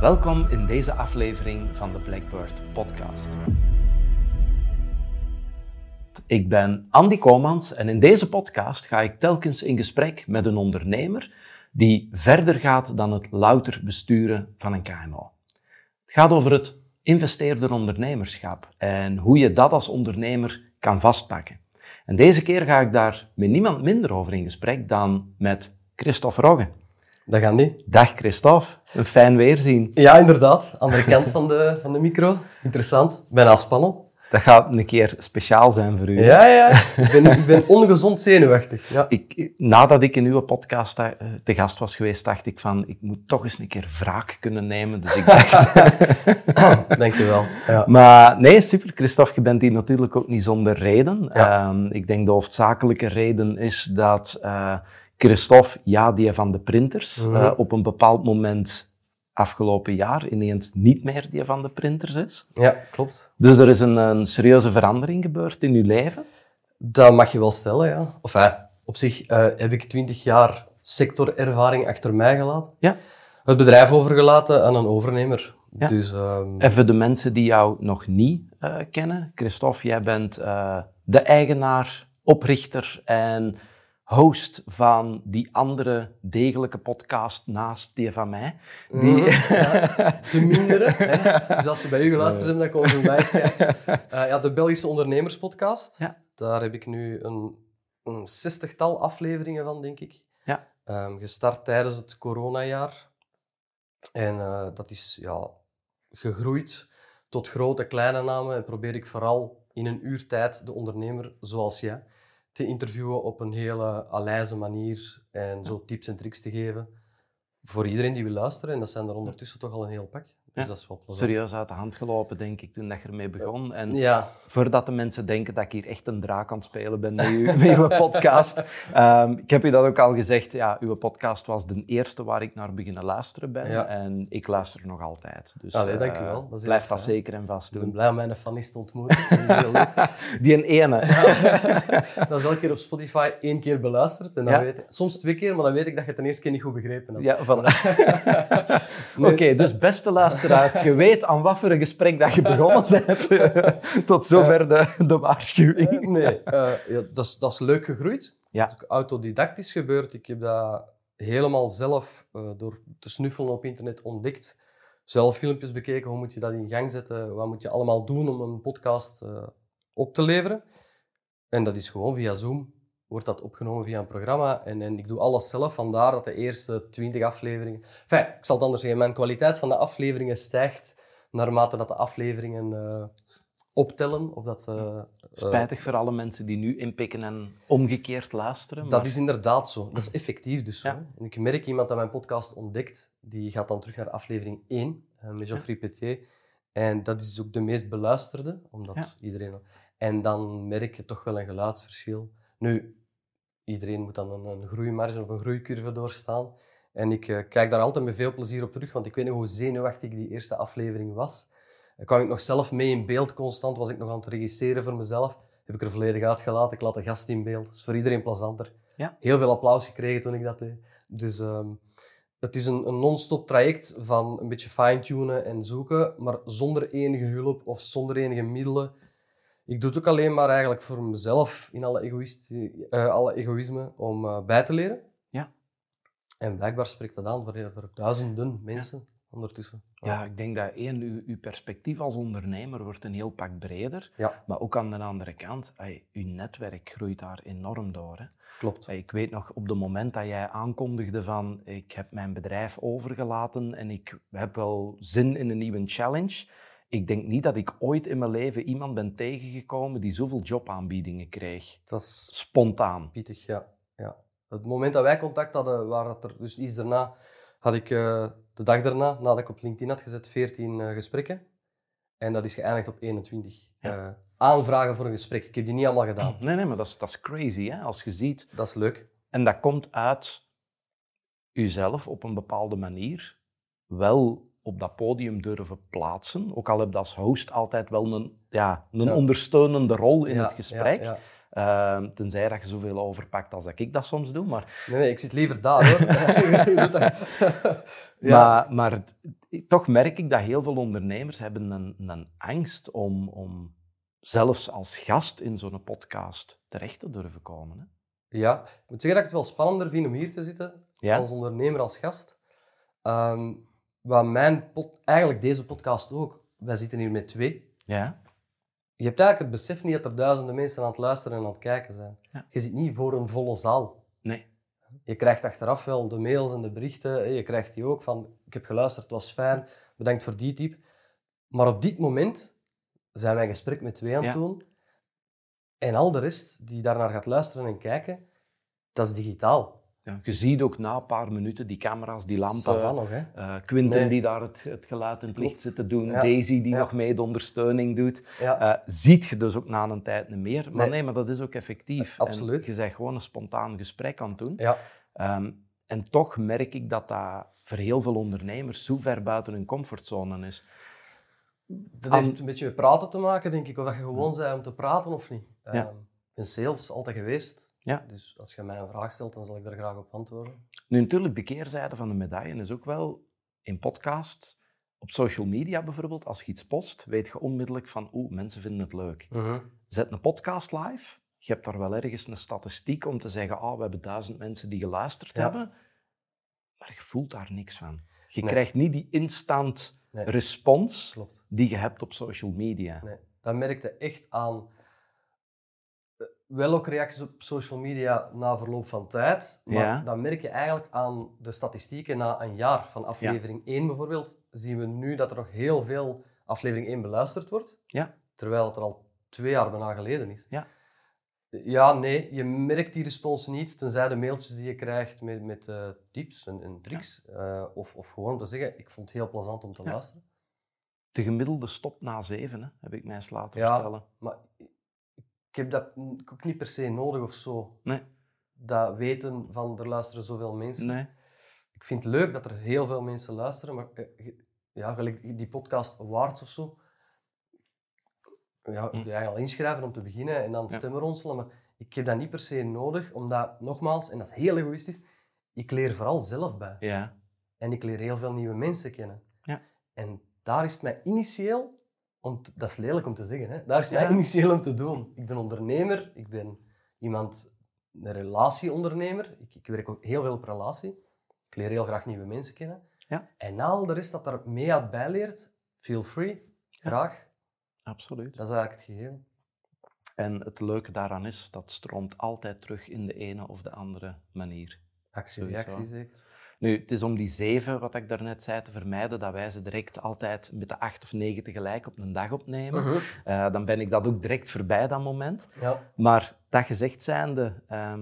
Welkom in deze aflevering van de Blackbird Podcast. Ik ben Andy Komans en in deze podcast ga ik telkens in gesprek met een ondernemer die verder gaat dan het louter besturen van een KMO. Het gaat over het investeerder ondernemerschap en hoe je dat als ondernemer kan vastpakken. En deze keer ga ik daar met niemand minder over in gesprek dan met Christophe Rogge. Dag Andy. Dag Christophe, een fijn weerzien. Ja, inderdaad. Andere kant van de, van de micro. Interessant. Bijna spannend. Dat gaat een keer speciaal zijn voor u. Ja, ja. Ik ben, ik ben ongezond zenuwachtig. Ja. Ik, nadat ik in uw podcast eh, te gast was geweest, dacht ik van, ik moet toch eens een keer wraak kunnen nemen. Dus ik dacht... Dankjewel. Ja. Maar nee, super. Christophe, je bent hier natuurlijk ook niet zonder reden. Um, ik denk de hoofdzakelijke reden is dat uh, Christophe, ja, die van de printers, mm -hmm. uh, op een bepaald moment afgelopen jaar ineens niet meer die van de printers is. Ja, klopt. Dus er is een, een serieuze verandering gebeurd in uw leven? Dat mag je wel stellen, ja. Of uh, op zich uh, heb ik twintig jaar sectorervaring achter mij gelaten. Ja. Het bedrijf overgelaten aan een overnemer. Ja. Dus, um... Even de mensen die jou nog niet uh, kennen. Christophe, jij bent de eigenaar, oprichter en host van die andere degelijke podcast naast die van mij. Die... Mm, ja, de mindere. Hè? Dus als ze bij u geluisterd hebben, dan komen ze bij schrijven. Uh, ja, de Belgische Ondernemerspodcast. Ja. Daar heb ik nu een, een zestigtal afleveringen van, denk ik. Ja. Um, gestart tijdens het coronajaar. En uh, dat is ja, gegroeid tot grote, kleine namen. En probeer ik vooral in een uur tijd de ondernemer zoals jij te interviewen op een hele alijze manier en zo tips en tricks te geven voor iedereen die wil luisteren. En dat zijn er ondertussen toch al een heel pak. Dus dat is wel plezant. Serieus uit de hand gelopen, denk ik, toen dat je ermee begon. En ja. voordat de mensen denken dat ik hier echt een draak aan het spelen ben met, uw podcast. Um, ik heb u dat ook al gezegd, ja, uw podcast was de eerste waar ik naar beginnen luisteren ben. Ja. En ik luister nog altijd. Dus Allee, dank u uh, wel. Dat is blijf dat zeker en vast Ik ben doen. blij om mijn fanist te ontmoeten. Dat. Die een ene. dat is elke keer op Spotify één keer beluisterd. En dan weet ik, soms twee keer, maar dan weet ik dat je het de eerste keer niet goed begrepen hebt. Ja, voilà. Nee. Oké, dus beste luisteraars, je weet aan wat voor een gesprek dat je begonnen bent. Tot zover de, de waarschuwing. Eh, nee, eh, ja, dat, is, dat is leuk gegroeid. Ja. Dat is ook autodidactisch gebeurd. Ik heb dat helemaal zelf eh, door te snuffelen op internet ontdekt. Zelf filmpjes bekeken, hoe moet je dat in gang zetten, wat moet je allemaal doen om een podcast op te leveren. En dat is gewoon via Zoom, wordt dat opgenomen via een programma. En, en ik doe alles zelf, vandaar dat de eerste 20 afleveringen... Enfin, ik zal het anders zeggen, mijn kwaliteit van de afleveringen stijgt naarmate dat de afleveringen eh, optellen. Of dat, eh, eh, Spijtig voor alle mensen die nu inpikken en omgekeerd luisteren. Dat maar- is inderdaad zo. Dat is effectief dus zo. En ik merk iemand dat mijn podcast ontdekt, die gaat dan terug naar aflevering 1 eh, met Geoffrey Petier. En dat is ook de meest beluisterde, omdat Ja. iedereen... En dan merk je toch wel een geluidsverschil. Nu, iedereen moet dan een, een groeimarge of een groeicurve doorstaan. En ik eh, kijk daar altijd met veel plezier op terug, want ik weet nog hoe zenuwachtig die eerste aflevering was. Dan kwam ik nog zelf mee in beeld constant, was ik nog aan het regisseren voor mezelf. Heb ik er volledig uitgelaten, ik laat de gast in beeld. Dat is voor iedereen plezanter. Ja. Heel veel applaus gekregen toen ik dat deed. Dus ehm, het is een, een non-stop traject van een beetje fine-tunen en zoeken, maar zonder enige hulp of zonder enige middelen. Ik doe het ook alleen maar eigenlijk voor mezelf, in alle, egoïst, eh, alle egoïsme, om eh, bij te leren. Ja. En blijkbaar spreekt dat aan voor, voor duizenden mensen ondertussen. Ja, ik denk dat één, uw, uw perspectief als ondernemer wordt een heel pak breder. Ja. Maar ook aan de andere kant, ey, uw netwerk groeit daar enorm door. Hè. klopt. Ik weet nog, op het moment dat jij aankondigde van ik heb mijn bedrijf overgelaten en ik heb wel zin in een nieuwe challenge. Ik denk niet dat ik ooit in mijn leven iemand ben tegengekomen die zoveel jobaanbiedingen kreeg. Dat is Spontaan. pittig, ja. ja. Het moment dat wij contact hadden, waren het er dus iets daarna, had ik eh, de dag daarna, nadat ik op LinkedIn had gezet, 14 eh, gesprekken. En dat is geëindigd op 21. Ja. Eh, aanvragen voor een gesprek. Ik heb die niet allemaal gedaan. Nee, nee, maar dat is, dat is crazy, hè? als je ziet. Dat is leuk. En dat komt uit jezelf op een bepaalde manier wel op dat podium durven plaatsen. Ook al heb je als host altijd wel een, ja, een Ja. ondersteunende rol in Ja, het gesprek. ja. Ehm, tenzij dat je zoveel overpakt als dat ik dat soms doe. Maar, Nee, nee, ik zit liever daar hoor. Maar, maar toch merk ik dat heel veel ondernemers hebben een, een angst om, om zelfs als gast in zo'n podcast terecht te durven komen. Hè? Ja, ik moet zeggen dat ik het wel spannender vind om hier te zitten als ondernemer, als gast. Ehm wat mijn pod- eigenlijk deze podcast ook, wij zitten hier met twee. Ja? Je hebt eigenlijk het besef niet dat er duizenden mensen aan het luisteren en aan het kijken zijn. Ja. Je zit niet voor een volle zaal. Nee. Je krijgt achteraf wel de mails en de berichten. Je krijgt die ook van, ik heb geluisterd, het was fijn, bedankt voor die tip. Maar op dit moment zijn wij een gesprek met twee aan het Ja. doen. En al de rest die daarnaar gaat luisteren en kijken, dat is digitaal. Ja, je ziet ook na een paar minuten die camera's, die lampen. nog, hè? eh Quinten Nee. die daar het, het geluid in het licht zit te doen. Ja. Daisy die Ja. nog mee de ondersteuning doet. Eh, ziet je dus ook na een tijd niet meer. Maar Nee. nee, maar dat is ook effectief. Eh, absoluut. En je bent gewoon een spontaan gesprek aan het doen. ja. Ehm, en toch merk ik dat dat voor heel veel ondernemers zo ver buiten hun comfortzone is. Dat heeft een beetje met praten te maken, denk ik. Of dat je gewoon zei om te praten of niet. Ja. Ehm, ik ben sales altijd geweest. Ja. Dus als je mij een vraag stelt, dan zal ik daar graag op antwoorden. Nu, natuurlijk, de keerzijde van de medaille is ook wel in podcasts, op social media bijvoorbeeld, als je iets post, weet je onmiddellijk van, oeh, mensen vinden het leuk. Zet een podcast live, je hebt daar wel ergens een statistiek om te zeggen, ah, we hebben duizend mensen die geluisterd Ja. hebben, maar je voelt daar niks van. Je Nee. krijgt niet die instant Nee. respons Klopt. die je hebt op social media. Nee. Dat merkte echt aan. Wel ook reacties op social media na verloop van tijd. Maar Ja. dan merk je eigenlijk aan de statistieken na een jaar van aflevering 1 bijvoorbeeld. Zien we nu dat er nog heel veel aflevering 1 beluisterd wordt. Ja. Terwijl het er al twee jaar bijna geleden is. Ja. Ja, nee, je merkt die respons niet, tenzij de mailtjes die je krijgt met, met eh, tips en, en tricks. Eh, of, of gewoon om te zeggen, ik vond het heel plezant om te luisteren. De gemiddelde stop na zeven, hè, heb ik mij eens laten Ja. vertellen. Maar ik heb dat ook niet per se nodig of zo. Nee. Dat weten van er luisteren zoveel mensen. Nee. Ik vind het leuk dat er heel veel mensen luisteren, maar eh, ja, gelijk die podcast Awards of zo. Ja, Hm. je eigenlijk al inschrijven om te beginnen en dan Ja. stemmen ronselen. Maar ik heb dat niet per se nodig, omdat, nogmaals, en dat is heel egoïstisch, ik leer vooral zelf bij. Ja. En ik leer heel veel nieuwe mensen kennen. Ja. En daar is het mij initieel, om te- dat is lelijk om te zeggen, hè? daar is het Ja. mij initieel om te doen. Ik ben ondernemer, ik ben iemand, een relatieondernemer. Ik, ik werk ook heel veel op relatie. Ik leer heel graag nieuwe mensen kennen. Ja. En al de rest dat daar mee uit bijleert, feel free, graag. Absoluut. Dat is eigenlijk het gegeven. En het leuke daaraan is, dat stroomt altijd terug in de ene of de andere manier. Actie-reactie zeker. Nu, het is om die zeven, wat ik daarnet zei, te vermijden, dat wij ze direct altijd met de acht of negen tegelijk op een dag opnemen. Mhm. Eh, dan ben ik dat ook direct voorbij, dat moment. Ja. Maar dat gezegd zijnde, ehm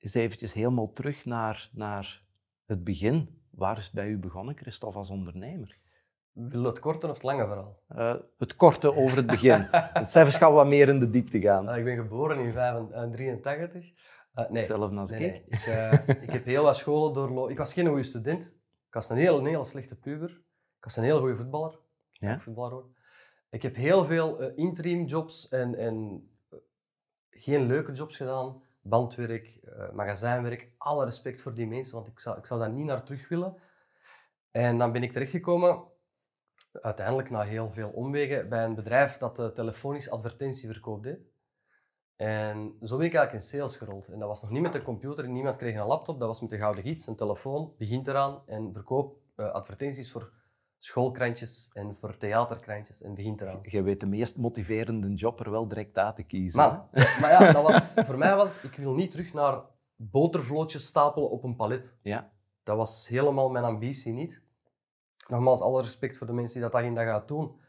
is eventjes helemaal terug naar, naar het begin. Waar is het bij u begonnen, Christophe, als ondernemer? Wil het korte of het lange verhaal? Eh, het korte over het begin. Zelfs gaan we wat meer in de diepte gaan. Ah, ik ben geboren in 1983. Eh, nee, als Nee, ik. nee. Ik, eh, ik heb heel wat scholen doorlopen. Ik was geen goede student. Ik was een heel, een hele slechte puber. Ik was een heel goede voetballer. Ja? Voetballer hoor. Ik heb heel veel eh, interim jobs en, en eh, geen leuke jobs gedaan. Bandwerk, magazijnwerk. Alle respect voor die mensen, want ik zou, ik zou daar niet naar terug willen. En dan ben ik terechtgekomen, uiteindelijk na heel veel omwegen, bij een bedrijf dat eh, telefonisch advertentieverkoop deed. En zo ben ik eigenlijk in sales gerold. En dat was nog niet met de computer, niemand kreeg een laptop, dat was met de gouden gids, een telefoon, begint eraan en verkoop eh, advertenties voor schoolkrantjes en voor theaterkrantjes en begint eraan. Je weet de meest motiverende job er wel direct uit te kiezen. Maar, maar ja, dat was, voor mij was het, ik wil niet terug naar botervlootjes stapelen op een palet. Ja. Dat was helemaal mijn ambitie niet. Nogmaals, alle respect voor de mensen die dat dag in dag uit doen.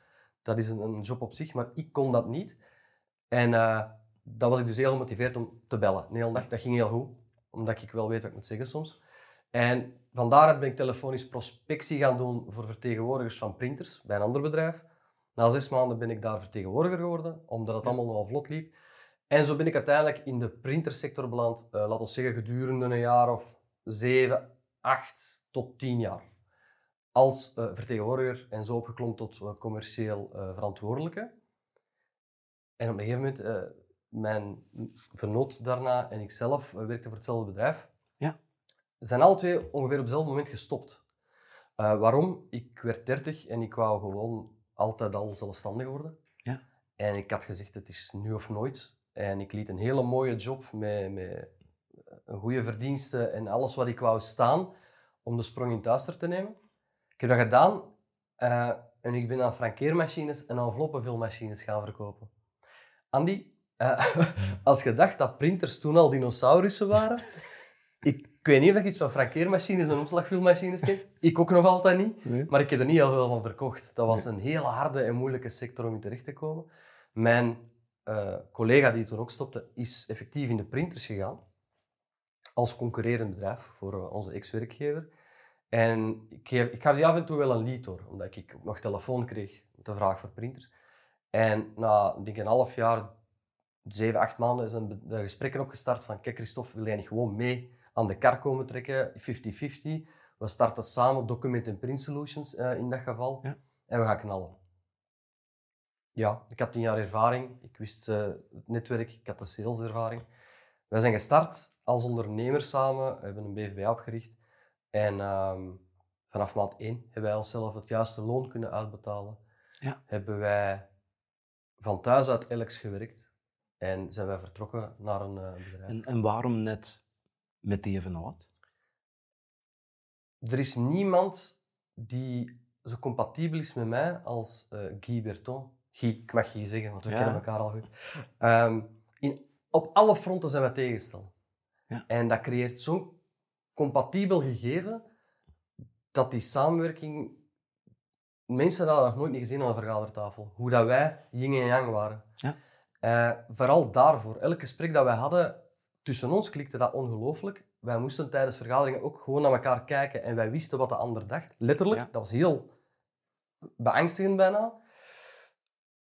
Dat is een, een job op zich, maar ik kon dat niet. En eh dan was ik dus heel gemotiveerd om te bellen. De hele dag, dat ging heel goed, omdat ik wel weet wat ik moet zeggen soms. En van daaruit ben ik telefonisch prospectie gaan doen voor vertegenwoordigers van printers bij een ander bedrijf. Na zes maanden ben ik daar vertegenwoordiger geworden, omdat het allemaal nogal vlot liep. En zo ben ik uiteindelijk in de printersector beland, eh laten we zeggen gedurende een jaar of zeven, acht tot tien jaar. Als eh, vertegenwoordiger en zo opgeklommen tot eh, commercieel verantwoordelijke. En op een gegeven moment, mijn vernoot daarna en ik zelf eh, werkten voor hetzelfde bedrijf. Ja. Zijn alle twee ongeveer op hetzelfde moment gestopt. Eh, waarom? Ik werd 30 en ik wou gewoon altijd al zelfstandig worden. Ja. En ik had gezegd, het is nu of nooit. En ik liet een hele mooie job met, met een goede verdiensten en alles wat ik wou staan om de sprong in thuister te nemen. Ik heb dat gedaan eh, en ik ben aan frankeermachines en enveloppenvulmachines gaan verkopen. Andy, eh, als je dacht dat printers toen al dinosaurussen waren, ik, ik weet niet of je iets van frankeermachines en omslagvulmachines kent. Ik ook nog altijd niet. Nee. Maar ik heb er niet heel veel van verkocht. Dat was een hele harde en moeilijke sector om in terecht te komen. Mijn eh, collega die toen ook stopte, is effectief in de printers gegaan. Als concurrerend bedrijf voor eh, onze ex-werkgever. En ik, geef, ik gaf die af en toe wel een lied door, omdat ik ook nog telefoon kreeg met de vraag voor printers. En na ik denk een half jaar, zeven, acht maanden, zijn be- de gesprekken opgestart van kijk Christophe, wil jij niet gewoon mee aan de kar komen trekken, 50-50. We starten samen Document and Print Solutions eh, in dat geval. Ja. En we gaan knallen. Ja, ik had tien jaar ervaring. Ik wist eh, het netwerk, ik had de saleservaring. Wij zijn gestart als ondernemers samen, we hebben een BVB opgericht. En ehm, vanaf maand 1 hebben wij onszelf het juiste loon kunnen uitbetalen. Ja. Hebben wij van thuis uit Alex gewerkt. En zijn wij vertrokken naar een eh, bedrijf. En, en waarom net met evenaat? Er is niemand die zo compatibel is met mij als eh, Guy Berton. Guy, ik mag Guy zeggen, want we Ja. kennen elkaar al goed. Ehm, in, op alle fronten zijn wij tegengesteld. Ja. En dat creëert zo'n compatibel gegeven dat die samenwerking... Mensen hadden dat nog nooit niet gezien aan een vergadertafel. Hoe dat wij yin en yang waren. Ja. Eh, vooral daarvoor. Elk gesprek dat wij hadden tussen ons klikte dat ongelooflijk. Wij moesten tijdens vergaderingen ook gewoon naar elkaar kijken en wij wisten wat de ander dacht. Letterlijk, Ja. dat was heel beangstigend bijna.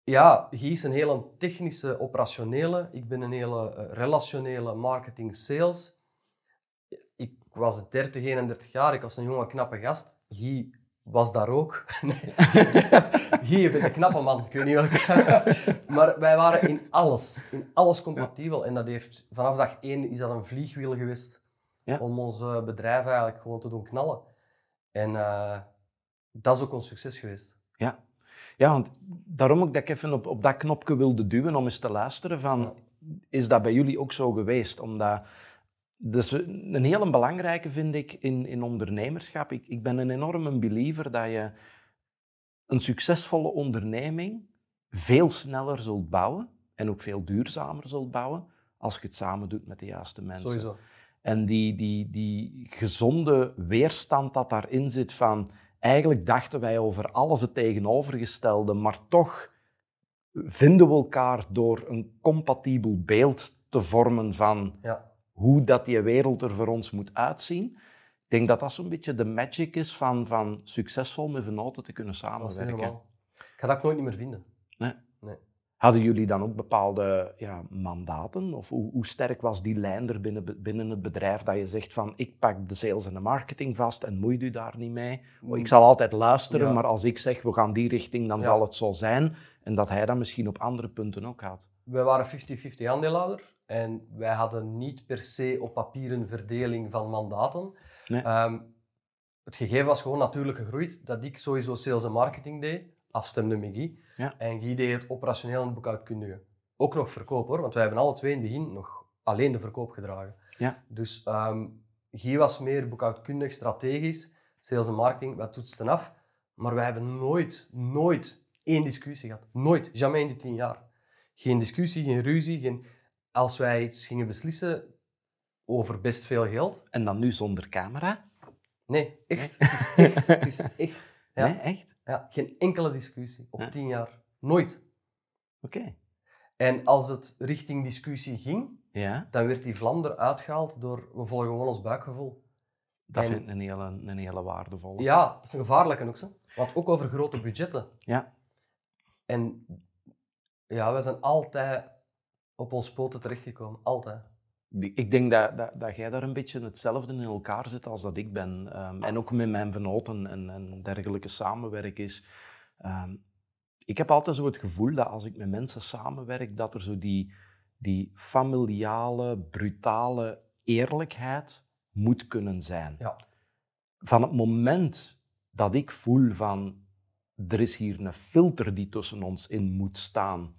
Ja, Guy is een hele technische, operationele. Ik ben een hele eh, relationele marketing sales. Ik was 30, 31 jaar, ik was een jonge, knappe gast. Guy was daar ook. Nee. Guy, je bent een knappe man, ik weet niet welke. maar wij waren in alles, in alles compatibel. En dat heeft, vanaf dag één is dat een vliegwiel geweest Ja. om ons bedrijf eigenlijk gewoon te doen knallen. En eh, dat is ook ons succes geweest. Ja. ja, want daarom ook dat ik even op, op dat knopje wilde duwen om eens te luisteren van, Ja. is dat bij jullie ook zo geweest? Omdat, dus een hele belangrijke vind ik in, in ondernemerschap. Ik, ik ben een enorme believer dat je een succesvolle onderneming veel sneller zult bouwen en ook veel duurzamer zult bouwen als je het samen doet met de juiste mensen. Sowieso. En die, die, die gezonde weerstand dat daarin zit van... Eigenlijk dachten wij over alles het tegenovergestelde, maar toch vinden we elkaar door een compatibel beeld te vormen van Ja. Hoe dat die wereld er voor ons moet uitzien. Ik denk dat dat zo'n beetje de magic is van, van succesvol met venoten te kunnen samenwerken. Ik ga dat ook nooit niet meer vinden. Nee. Nee. Hadden jullie dan ook bepaalde ja, mandaten? Of hoe, hoe sterk was die lijn er binnen, binnen het bedrijf dat je zegt van ik pak de sales en de marketing vast en moeit u daar niet mee? Ik zal altijd luisteren, Ja. maar als ik zeg we gaan die richting, dan Ja. zal het zo zijn. En dat hij dat misschien op andere punten ook had. Wij waren 50-50 aandeelhouder en wij hadden niet per se op papier een verdeling van mandaten. Nee. Ehm, het gegeven was gewoon natuurlijk gegroeid dat ik sowieso sales en marketing deed, afstemde met Guy. Ja. En Guy deed het operationeel en boekhoudkundige. Ook nog verkoop hoor, want wij hebben alle twee in het begin nog alleen de verkoop gedragen. Ja. Dus ehm Guy was meer boekhoudkundig, strategisch, sales en marketing, wij toetsten af. Maar wij hebben nooit, nooit één discussie gehad. Nooit, jamais in die tien jaar. Geen discussie, geen ruzie. Geen... Als wij iets gingen beslissen over best veel geld. En dan nu zonder camera? Nee, echt. Het is echt. Het is echt. Ja. Nee, echt? Ja, geen enkele discussie op Ja. tien jaar. Nooit. Oké. En als het richting discussie ging, Ja, dan werd die vlam eruit gehaald door we volgen gewoon ons buikgevoel. dat En- vind ik een hele, een hele waardevolle. Ja, dat is een gevaarlijke ook zo. Want ook over grote budgetten. Ja. En ja, we zijn altijd op ons poten terechtgekomen. Altijd. Ik denk dat, dat, dat jij daar een beetje hetzelfde in elkaar zit als dat ik ben. Ehm, en ook met mijn venoten en, en dergelijke samenwerk is. ehm, ik heb altijd zo het gevoel dat als ik met mensen samenwerk, dat er zo die, die familiale, brutale eerlijkheid moet kunnen zijn. Ja. Van het moment dat ik voel van er is hier een filter die tussen ons in moet staan,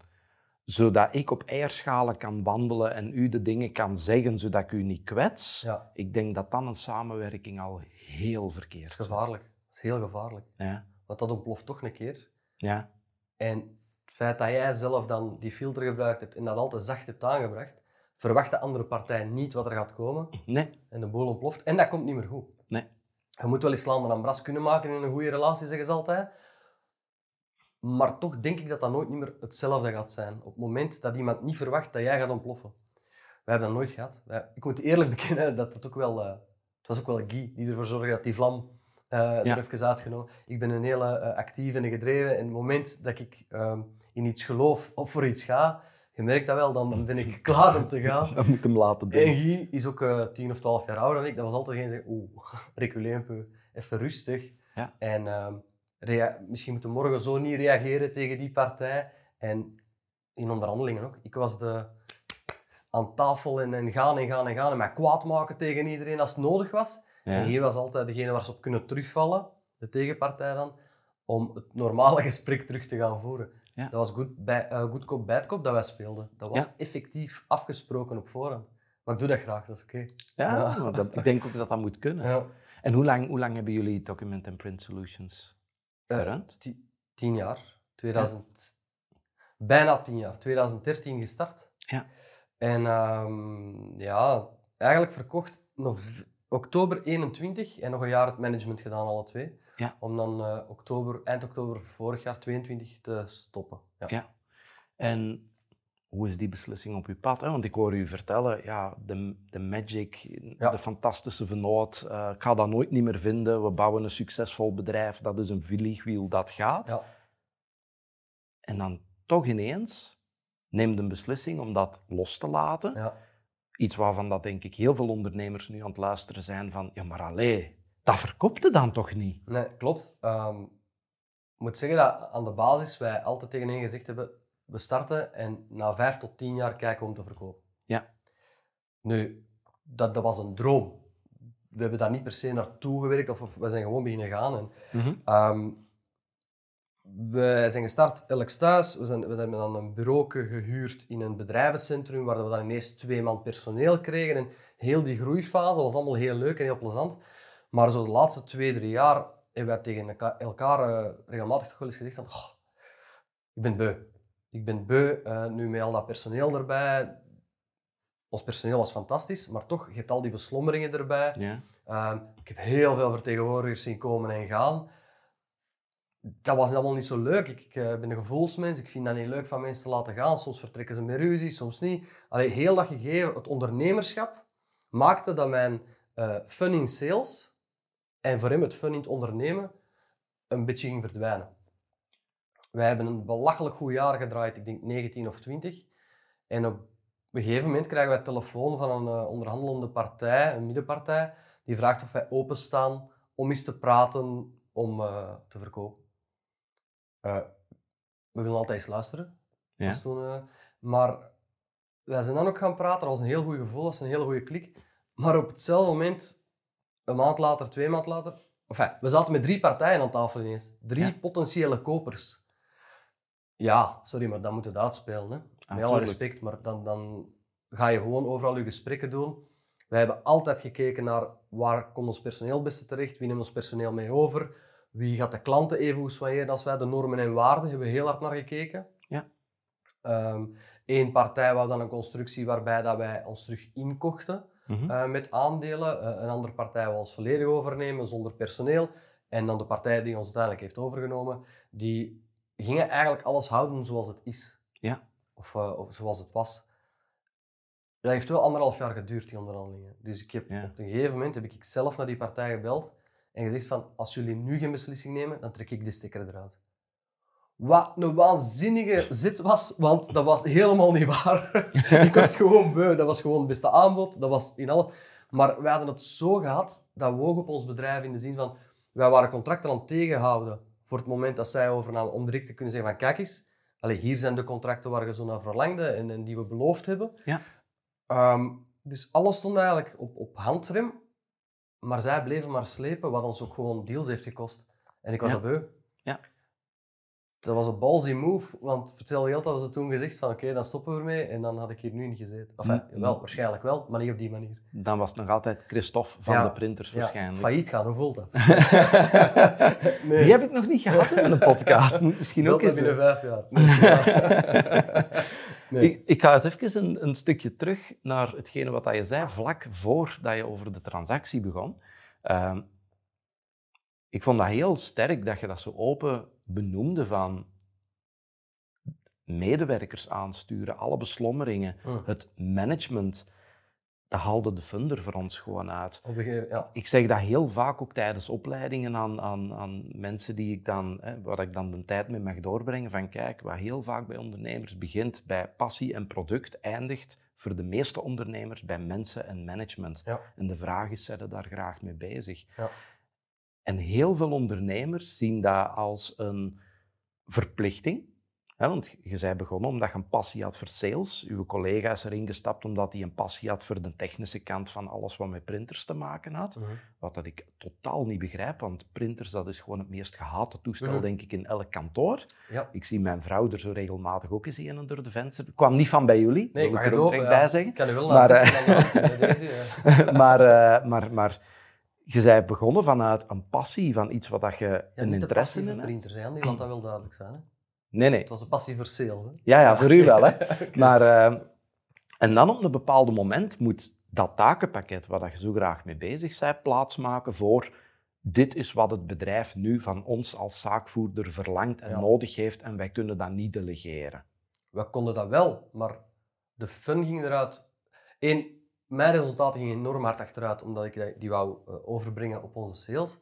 zodat ik op eierschalen kan wandelen en u de dingen kan zeggen, zodat ik u niet kwets. Ja. Ik denk dat dan een samenwerking al heel verkeerd Dat is gevaarlijk. Dat is heel gevaarlijk. Ja, Want dat ontploft toch een keer. ja, En het feit dat jij zelf dan die filter gebruikt hebt en dat altijd zacht hebt aangebracht, verwacht de andere partij niet wat er gaat komen nee, en de boel ontploft. En dat komt niet meer goed. nee. Je moet wel eens slaande aan bras kunnen maken in een goede relatie, zeggen ze altijd. Maar toch denk ik dat dat nooit niet meer hetzelfde gaat zijn. Op het moment dat iemand niet verwacht dat jij gaat ontploffen. Wij hebben dat nooit gehad. Wij- ik moet eerlijk bekennen dat het ook wel... eh, het was ook wel Guy die ervoor zorgde dat die vlam eh Ja. er even uitgenomen. Ik ben een hele eh, actieve en gedreven. En op het moment dat ik ehm, in iets geloof of voor iets ga, je merkt dat wel, dan, dan ben ik klaar om te gaan. Dat moet hem laten doen. En Guy is ook eh 10 of 12 jaar ouder dan ik. Dat was altijd geen zeggen, oeh, peu, even rustig. Ja. En ehm, rea- misschien moeten we morgen zo niet reageren tegen die partij. En in onderhandelingen ook. Ik was de, aan tafel en, en gaan en gaan en gaan en mij kwaad maken tegen iedereen als het nodig was. En Ja. Guy was altijd degene waar ze op kunnen terugvallen, de tegenpartij dan, om het normale gesprek terug te gaan voeren. Ja. Dat was goed, bij, eh, goed kop, bad kop dat wij speelden. Dat was Ja. effectief afgesproken op voorhand. Maar ik doe dat graag, dat is oké. Ja, Ja. want dat, ik denk ook dat dat moet kunnen. Ja. En hoe lang, hoe lang hebben jullie Document and Print Solutions Eh, ti- tien jaar. 2000, Bijna tien jaar. 2013 gestart. Ja. En ehm, ja, eigenlijk verkocht oktober 21 en nog een jaar het management gedaan, alle twee. Ja. Om dan eh, oktober, eind oktober vorig jaar, 22, te stoppen. Ja. Ja. En hoe is die beslissing op uw pad? Hè? Want ik hoor u vertellen, ja, de, de magic, Ja. de fantastische vennoot, eh, ik ga dat nooit niet meer vinden. We bouwen een succesvol bedrijf, dat is een vliegwiel dat gaat. Ja. En dan toch ineens neemt een beslissing om dat los te laten. Ja. Iets waarvan dat denk ik heel veel ondernemers nu aan het luisteren zijn van, ja maar allee, dat verkoopte dan toch niet? Nee, klopt. Ehm, ik moet zeggen dat aan de basis wij altijd tegen hen gezegd hebben, we starten en na vijf tot tien jaar kijken we om te verkopen. Ja. Nu, dat, dat was een droom. We hebben daar niet per se naartoe gewerkt of, of we zijn gewoon beginnen gaan. En, ehm, we zijn gestart, Alex thuis. We, zijn, we hebben dan een bureau gehuurd in een bedrijvencentrum, waar we dan ineens twee man personeel kregen. En heel die groeifase was allemaal heel leuk en heel plezant. Maar zo de laatste twee, drie jaar hebben wij tegen elkaar, eh, regelmatig toch wel eens gezegd van... "Goh, ik ben beu. Ik ben beu, eh, nu met al dat personeel erbij. Ons personeel was fantastisch, maar toch, je hebt al die beslommeringen erbij. Ja. Ehm, ik heb heel veel vertegenwoordigers zien komen en gaan. Dat was allemaal niet zo leuk. Ik, ik, eh, ben een gevoelsmens. Ik vind dat niet leuk van mensen te laten gaan. Soms vertrekken ze met ruzie, soms niet. Allee, heel dat gegeven, het ondernemerschap, maakte dat mijn eh, fun in sales en voor hem het fun in het ondernemen een beetje ging verdwijnen. Wij hebben een belachelijk goed jaar gedraaid, ik denk 19 of 20. En op een gegeven moment krijgen wij telefoon van een eh, onderhandelende partij, een middenpartij, die vraagt of wij openstaan om eens te praten om eh, te verkopen. Eh, we willen altijd eens luisteren. Ja. Toen, maar wij zijn dan ook gaan praten. Dat was een heel goed gevoel, dat was een hele goede klik. Maar op hetzelfde moment, een maand later, twee maanden later... Enfin, we zaten met drie partijen aan tafel ineens. Drie Ja. potentiële kopers. Ja, sorry, maar dan moet je het uitspelen. Hè. Met alle respect, maar dan, dan ga je gewoon overal je gesprekken doen. Wij hebben altijd gekeken naar waar komt ons personeel het beste terecht, wie neemt ons personeel mee over, wie gaat de klanten even goed soigneren als wij, de normen en waarden, hebben we heel hard naar gekeken. Ja. Eén partij wou dan een constructie waarbij dat wij ons terug inkochten Mhm. eh, met aandelen. Eh, een andere partij wil ons volledig overnemen zonder personeel. En dan de partij die ons uiteindelijk heeft overgenomen, die gingen eigenlijk alles houden zoals het is. Ja. Of, eh, of zoals het was. Dat heeft wel anderhalf jaar geduurd, die onderhandelingen. Dus ik heb, Ja. op een gegeven moment heb ik zelf naar die partij gebeld en gezegd van, als jullie nu geen beslissing nemen, dan trek ik de stekker eruit. Wat een waanzinnige zit was, want dat was helemaal niet waar. ik was gewoon beu. Dat was gewoon het beste aanbod. Dat was in alle... Maar wij hadden het zo gehad, dat woog op ons bedrijf in de zin van... Wij waren contracten aan het tegenhouden voor het moment dat zij overnamen, om direct te kunnen zeggen van kijk eens, allez, hier zijn de contracten waar je zo naar verlangde en, en die we beloofd hebben. Ja. Ehm, dus alles stond eigenlijk op, op handrem, maar zij bleven maar slepen, wat ons ook gewoon deals heeft gekost. En ik was Ja. dat beu. Ja. Dat was een ballsy move, want vertel heel hadden ze toen gezegd van oké, dan stoppen we ermee en dan had ik hier nu niet gezeten. Enfin, Mm. wel, waarschijnlijk wel, maar niet op die manier. Dan was het nog altijd Christophe van Ja. de printers Ja, waarschijnlijk. failliet gaan, hoe voelt dat? Die heb ik nog niet gehad in een podcast. Misschien ook eens. binnen hè. vijf jaar. Nee, nee. Ik, ik ga eens even een, een stukje terug naar hetgene wat dat je zei vlak voordat je over de transactie begon. Ehm, ik vond dat heel sterk dat je dat zo open benoemde van medewerkers aansturen, alle beslommeringen, Hm. het management. Dat haalde de funder voor ons gewoon uit. Op een gegeven- ja. Ik zeg dat heel vaak ook tijdens opleidingen aan, aan, aan mensen die ik dan, hè, waar ik dan de tijd mee mag doorbrengen. Van kijk, wat heel vaak bij ondernemers begint bij passie en product, eindigt voor de meeste ondernemers bij mensen en management. Ja. En de vraag is, zijn ze daar graag mee bezig? Ja. En heel veel ondernemers zien dat als een verplichting. Hè, want je zei begonnen omdat je een passie had voor sales. Uw collega is erin gestapt omdat hij een passie had voor de technische kant van alles wat met printers te maken had. Mhm. Wat dat ik totaal niet begrijp, want printers dat is gewoon het meest gehate toestel, Mhm. denk ik, in elk kantoor. ja. Ik zie mijn vrouw er zo regelmatig ook eens een door de venster. Het kwam niet van bij jullie, Nee, ik mag ik er ook direct ja. bij zeggen. Ik kan u wel Maar, naar eh, ja. maar, eh, maar, maar je bent begonnen vanuit een passie, van iets wat dat je Ja, een interesse in hebt. printers, hè, Andy, want dat wil duidelijk zijn. Hè. Nee, nee. Het was een passie voor sales. Hè. Ja, ja, voor u wel. Hè. Maar, eh, en dan op een bepaald moment moet dat takenpakket waar dat je zo graag mee bezig bent, plaatsmaken voor dit is wat het bedrijf nu van ons als zaakvoerder verlangt en Ja. nodig heeft en wij kunnen dat niet delegeren. We konden dat wel, maar de fun ging eruit. Eén, mijn resultaten gingen enorm hard achteruit, omdat ik die- wou eh, overbrengen op onze sales.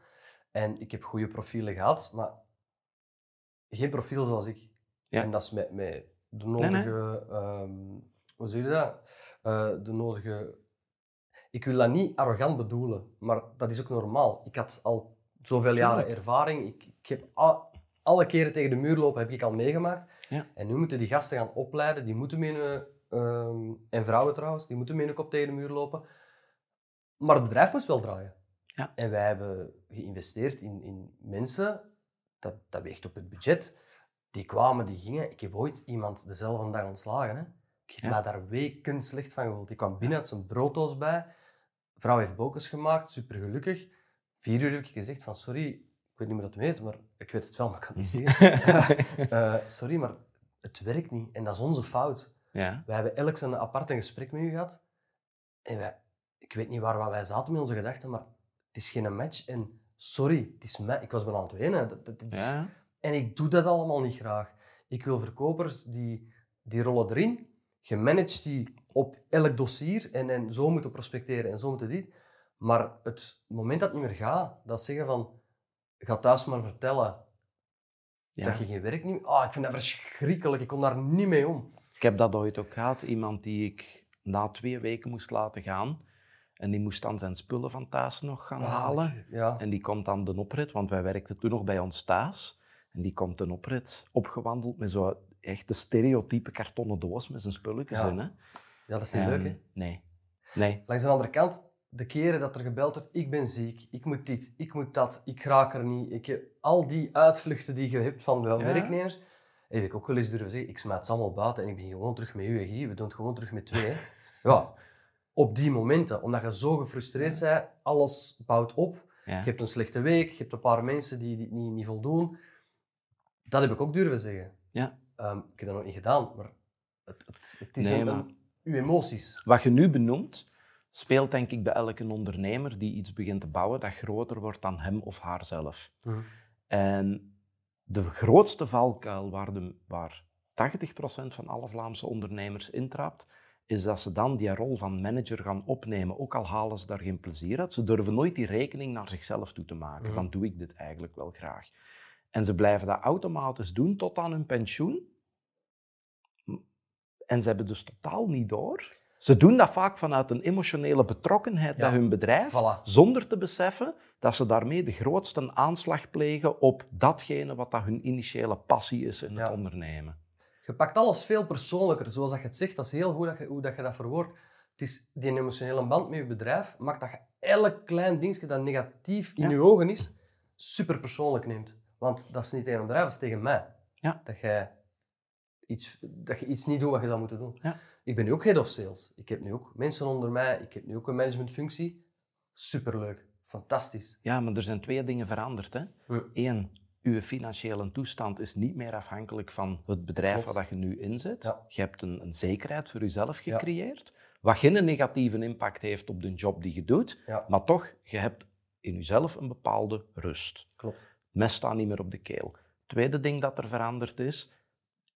En ik heb goede profielen gehad, maar geen profiel zoals ik. Ja. En dat is met, met de Nee, nee. nodige... ehm, hoe zeg je dat? Eh, de nodige... Ik wil dat niet arrogant bedoelen, maar dat is ook normaal. Ik had al zoveel jaren ervaring. Ik, ik heb al- alle keren tegen de muur lopen heb ik al meegemaakt. Ja. En nu moeten die gasten gaan opleiden. Die moeten een, ehm, en vrouwen trouwens, die moeten mee een kop tegen de muur lopen. Maar het bedrijf moest wel draaien. Ja. En wij hebben geïnvesteerd in, in mensen. Dat, dat weegt op het budget. Die kwamen, die gingen. Ik heb ooit iemand dezelfde dag ontslagen. Hè. Ik heb Ja. mij daar weken slecht van gevoeld. Ik kwam binnen, had zijn brooddoos bij. Vrouw heeft bokens gemaakt, super gelukkig. Vier uur heb ik gezegd van sorry, ik weet niet meer dat het weet, maar ik weet het wel, maar ik kan het niet zeggen. Eh, sorry, maar het werkt niet. En dat is onze fout. Ja. We hebben elk een apart een gesprek met u gehad. En wij, ik weet niet waar wij zaten met onze gedachten, maar het is geen match. En sorry, het is mij. Ik was bijna aan het wenen. Dat, dat, dat is- ja. En ik doe dat allemaal niet graag. Ik wil verkopers die, die rollen erin, gemanaged die op elk dossier en, en zo moeten prospecteren en zo moeten dit. Maar het moment dat het niet meer gaat, dat zeggen van, ga thuis maar vertellen Ja. dat je geen werk niet meer... Ah, ik vind dat verschrikkelijk. Ik kon daar niet mee om. Ik heb dat ooit ook gehad. Iemand die ik na twee weken moest laten gaan. En die moest dan zijn spullen van thuis nog gaan Ah, halen. Ja. En die komt dan de oprit, want wij werkten toen nog bij ons thuis. En die komt de oprit opgewandeld met zo'n echt de stereotype kartonnen doos met zijn spulletjes Ja. in. Hè. ja, dat is niet leuk, hè? Nee. Nee. Langs de andere kant, de keren dat er gebeld wordt, ik ben ziek, ik moet dit, ik moet dat, ik raak er niet. Ik, heb- al die uitvluchten die je hebt van wel Ja. werknemers, heb ik ook wel eens durven zeggen, ik smijt ze allemaal buiten en ik ben gewoon terug met u en Guy. We doen het gewoon terug met twee. hè. Ja, op die momenten, omdat je zo gefrustreerd bent, alles bouwt op. Ja. Je hebt een slechte week, je hebt een paar mensen die, die niet, niet voldoen. Dat heb ik ook durven zeggen. Ja. Ehm, ik heb dat nog niet gedaan, maar het, het, het is Nee, een, maar- een- uw emoties. Wat je nu benoemt, speelt denk ik bij elke ondernemer die iets begint te bouwen dat groter wordt dan hem of haarzelf. Mhm. En de grootste valkuil waar, de, waar 80% van alle Vlaamse ondernemers intrapt, is dat ze dan die rol van manager gaan opnemen, ook al halen ze daar geen plezier uit. Ze durven nooit die rekening naar zichzelf toe te maken, Mhm. van doe ik dit eigenlijk wel graag. En ze blijven dat automatisch doen tot aan hun pensioen. En ze hebben dus totaal niet door. Ze doen dat vaak vanuit een emotionele betrokkenheid Ja. bij hun bedrijf, Voilà. zonder te beseffen dat ze daarmee de grootste aanslag plegen op datgene wat dat hun initiële passie is in Ja. het ondernemen. Je pakt alles veel persoonlijker, zoals dat je het zegt. Dat is heel goed dat je, hoe dat je dat verwoordt. Het is die emotionele band met je bedrijf maakt dat je elk klein dingetje dat negatief in Ja. je ogen is, super persoonlijk neemt. Want dat is niet tegen een bedrijf, dat is tegen mij. Ja. Dat, jij iets, dat je iets niet doet wat je zou moeten doen. Ja. Ik ben nu ook head of sales. Ik heb nu ook mensen onder mij. Ik heb nu ook een managementfunctie. Superleuk. Fantastisch. Ja, maar er zijn twee dingen veranderd. Hè? Eén, uw financiële toestand is niet meer afhankelijk van het bedrijf Klopt. waar je nu in zit. Ja. Je hebt een, een zekerheid voor jezelf Ja. gecreëerd, wat geen negatieve impact heeft op de job die je doet, maar toch, je hebt in jezelf een bepaalde rust. Klopt. Mes staat niet meer op de keel. Tweede ding dat er veranderd is,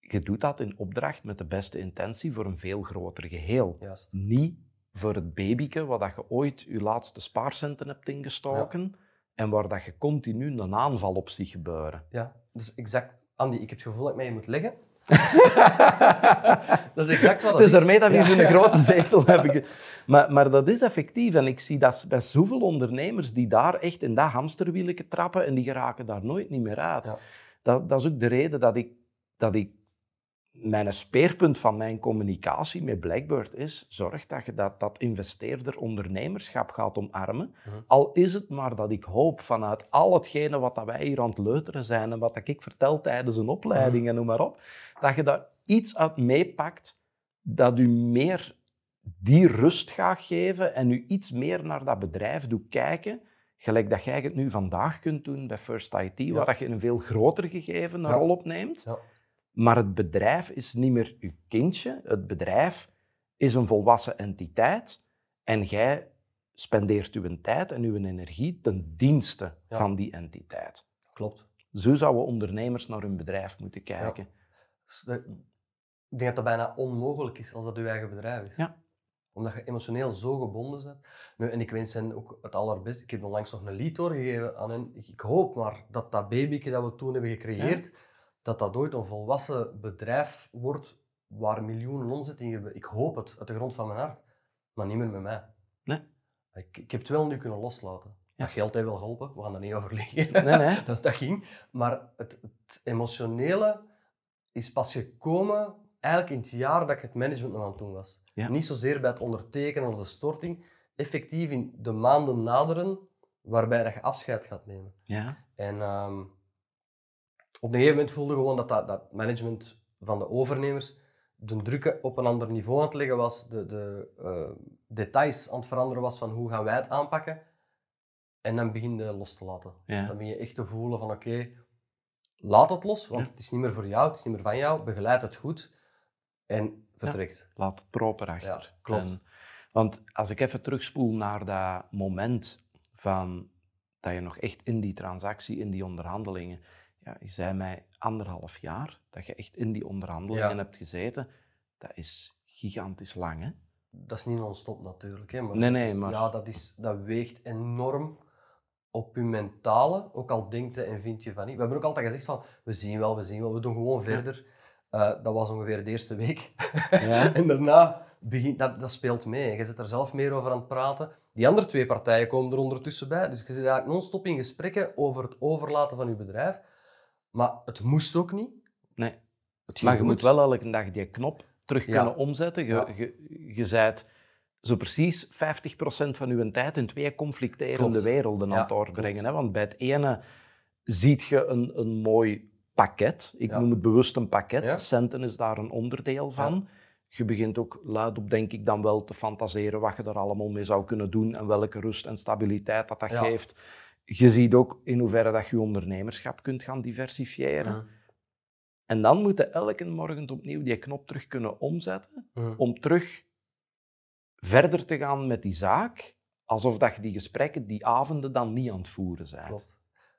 je doet dat in opdracht met de beste intentie voor een veel groter geheel. Juist. Niet voor het babyke waar dat je ooit je laatste spaarcenten hebt ingestoken en waar dat je continu een aanval op ziet gebeuren. Ja, dus exact. Andy, ik heb het gevoel dat ik mij moet leggen. dat is exact wat Het dat is daarmee dat we Ja. zo'n grote zetel hebben. ge- Maar, maar dat is effectief. En ik zie dat bij zoveel ondernemers die daar echt in dat hamsterwielje trappen en die geraken daar nooit niet meer uit. Ja. Dat, dat is ook de reden dat ik, dat ik mijn speerpunt van mijn communicatie met Blackbird is, zorg dat je dat, dat investeerder ondernemerschap gaat omarmen. Mhm. Al is het maar dat ik hoop vanuit al hetgene wat dat wij hier aan het leuteren zijn en wat dat ik vertel tijdens een opleiding en noem maar op, dat je daar iets uit meepakt dat u meer die rust gaat geven en u iets meer naar dat bedrijf doet kijken, gelijk dat jij het nu vandaag kunt doen bij First IT, waar dat je een veel groter gegeven een Ja. rol opneemt. Ja. Maar het bedrijf is niet meer uw kindje. Het bedrijf is een volwassen entiteit. En jij spendeert uw tijd en uw energie ten dienste Ja. van die entiteit. Klopt. Zo zouden ondernemers naar hun bedrijf moeten kijken. Ik denk dat dat bijna onmogelijk is als dat uw eigen bedrijf is. Ja. Omdat je emotioneel zo gebonden bent. Nu, en ik wens hen ook het allerbeste. Ik heb onlangs nog een lied doorgegeven aan hen. Ik, ik hoop maar dat dat babyke dat we toen hebben gecreëerd, dat dat ooit een volwassen bedrijf wordt waar miljoenen omzet in gebeuren. Ik hoop het, uit de grond van mijn hart. Maar niet meer met mij. Nee. Ik, ik heb het wel nu kunnen loslaten. Ja. Dat geld heeft wel geholpen, we gaan daar niet over liegen. Nee, nee. dat, dat ging. Maar het, het emotionele is pas gekomen eigenlijk in het jaar dat ik het management nog aan het doen was. Ja. Niet zozeer bij het ondertekenen of de storting, effectief in de maanden naderen waarbij dat je afscheid gaat nemen. Ja, En ehm, op een gegeven moment voelde gewoon dat, dat dat management van de overnemers de druk op een ander niveau aan het leggen was, de, de eh, details aan het veranderen was van hoe gaan wij het aanpakken. En dan begin je los te laten. ja. Dan begin je echt te voelen van oké, laat het los, want Ja. het is niet meer voor jou, het is niet meer van jou. Begeleid het goed en vertrekt. laat het proper achter. Klopt. En- want als ik even terugspoel naar dat moment van dat je nog echt in die transactie, in die onderhandelingen, ja, je zei mij anderhalf jaar dat je echt in die onderhandelingen Ja. hebt gezeten, dat is gigantisch lang, hè? Dat is niet non-stop natuurlijk. Hè, maar Nee, nee, is- maar- Ja, dat, is, dat weegt enorm op je mentale, ook al denkt en vind je van niet. We hebben ook altijd gezegd van, we zien wel, we zien wel, we doen gewoon verder. Eh, dat was ongeveer de eerste week. Ja. en daarna begint, dat, dat speelt mee. Je zit er zelf meer over aan het praten. Die andere twee partijen komen er ondertussen bij. Dus je zit eigenlijk non-stop in gesprekken over het overlaten van je bedrijf. Maar het moest ook niet. Nee. Maar je goed. moet wel elke dag die knop terug Ja. kunnen omzetten. Je, Ja. je, je zijt zo precies 50% van je tijd in twee conflicterende Klopt. werelden aan Ja, het doorbrengen. Hè? Want bij het ene ziet je een, een mooi pakket. Ik noem het bewust een pakket. Centen is daar een onderdeel van. Je begint ook luidop, denk ik, dan wel te fantaseren wat je er allemaal mee zou kunnen doen en welke rust en stabiliteit dat dat geeft. Je ziet ook in hoeverre dat je ondernemerschap kunt gaan diversifiëren. En dan moet je elke morgen opnieuw die knop terug kunnen omzetten om terug verder te gaan met die zaak, alsof dat je die gesprekken die avonden dan niet aan het voeren zijn. Klopt.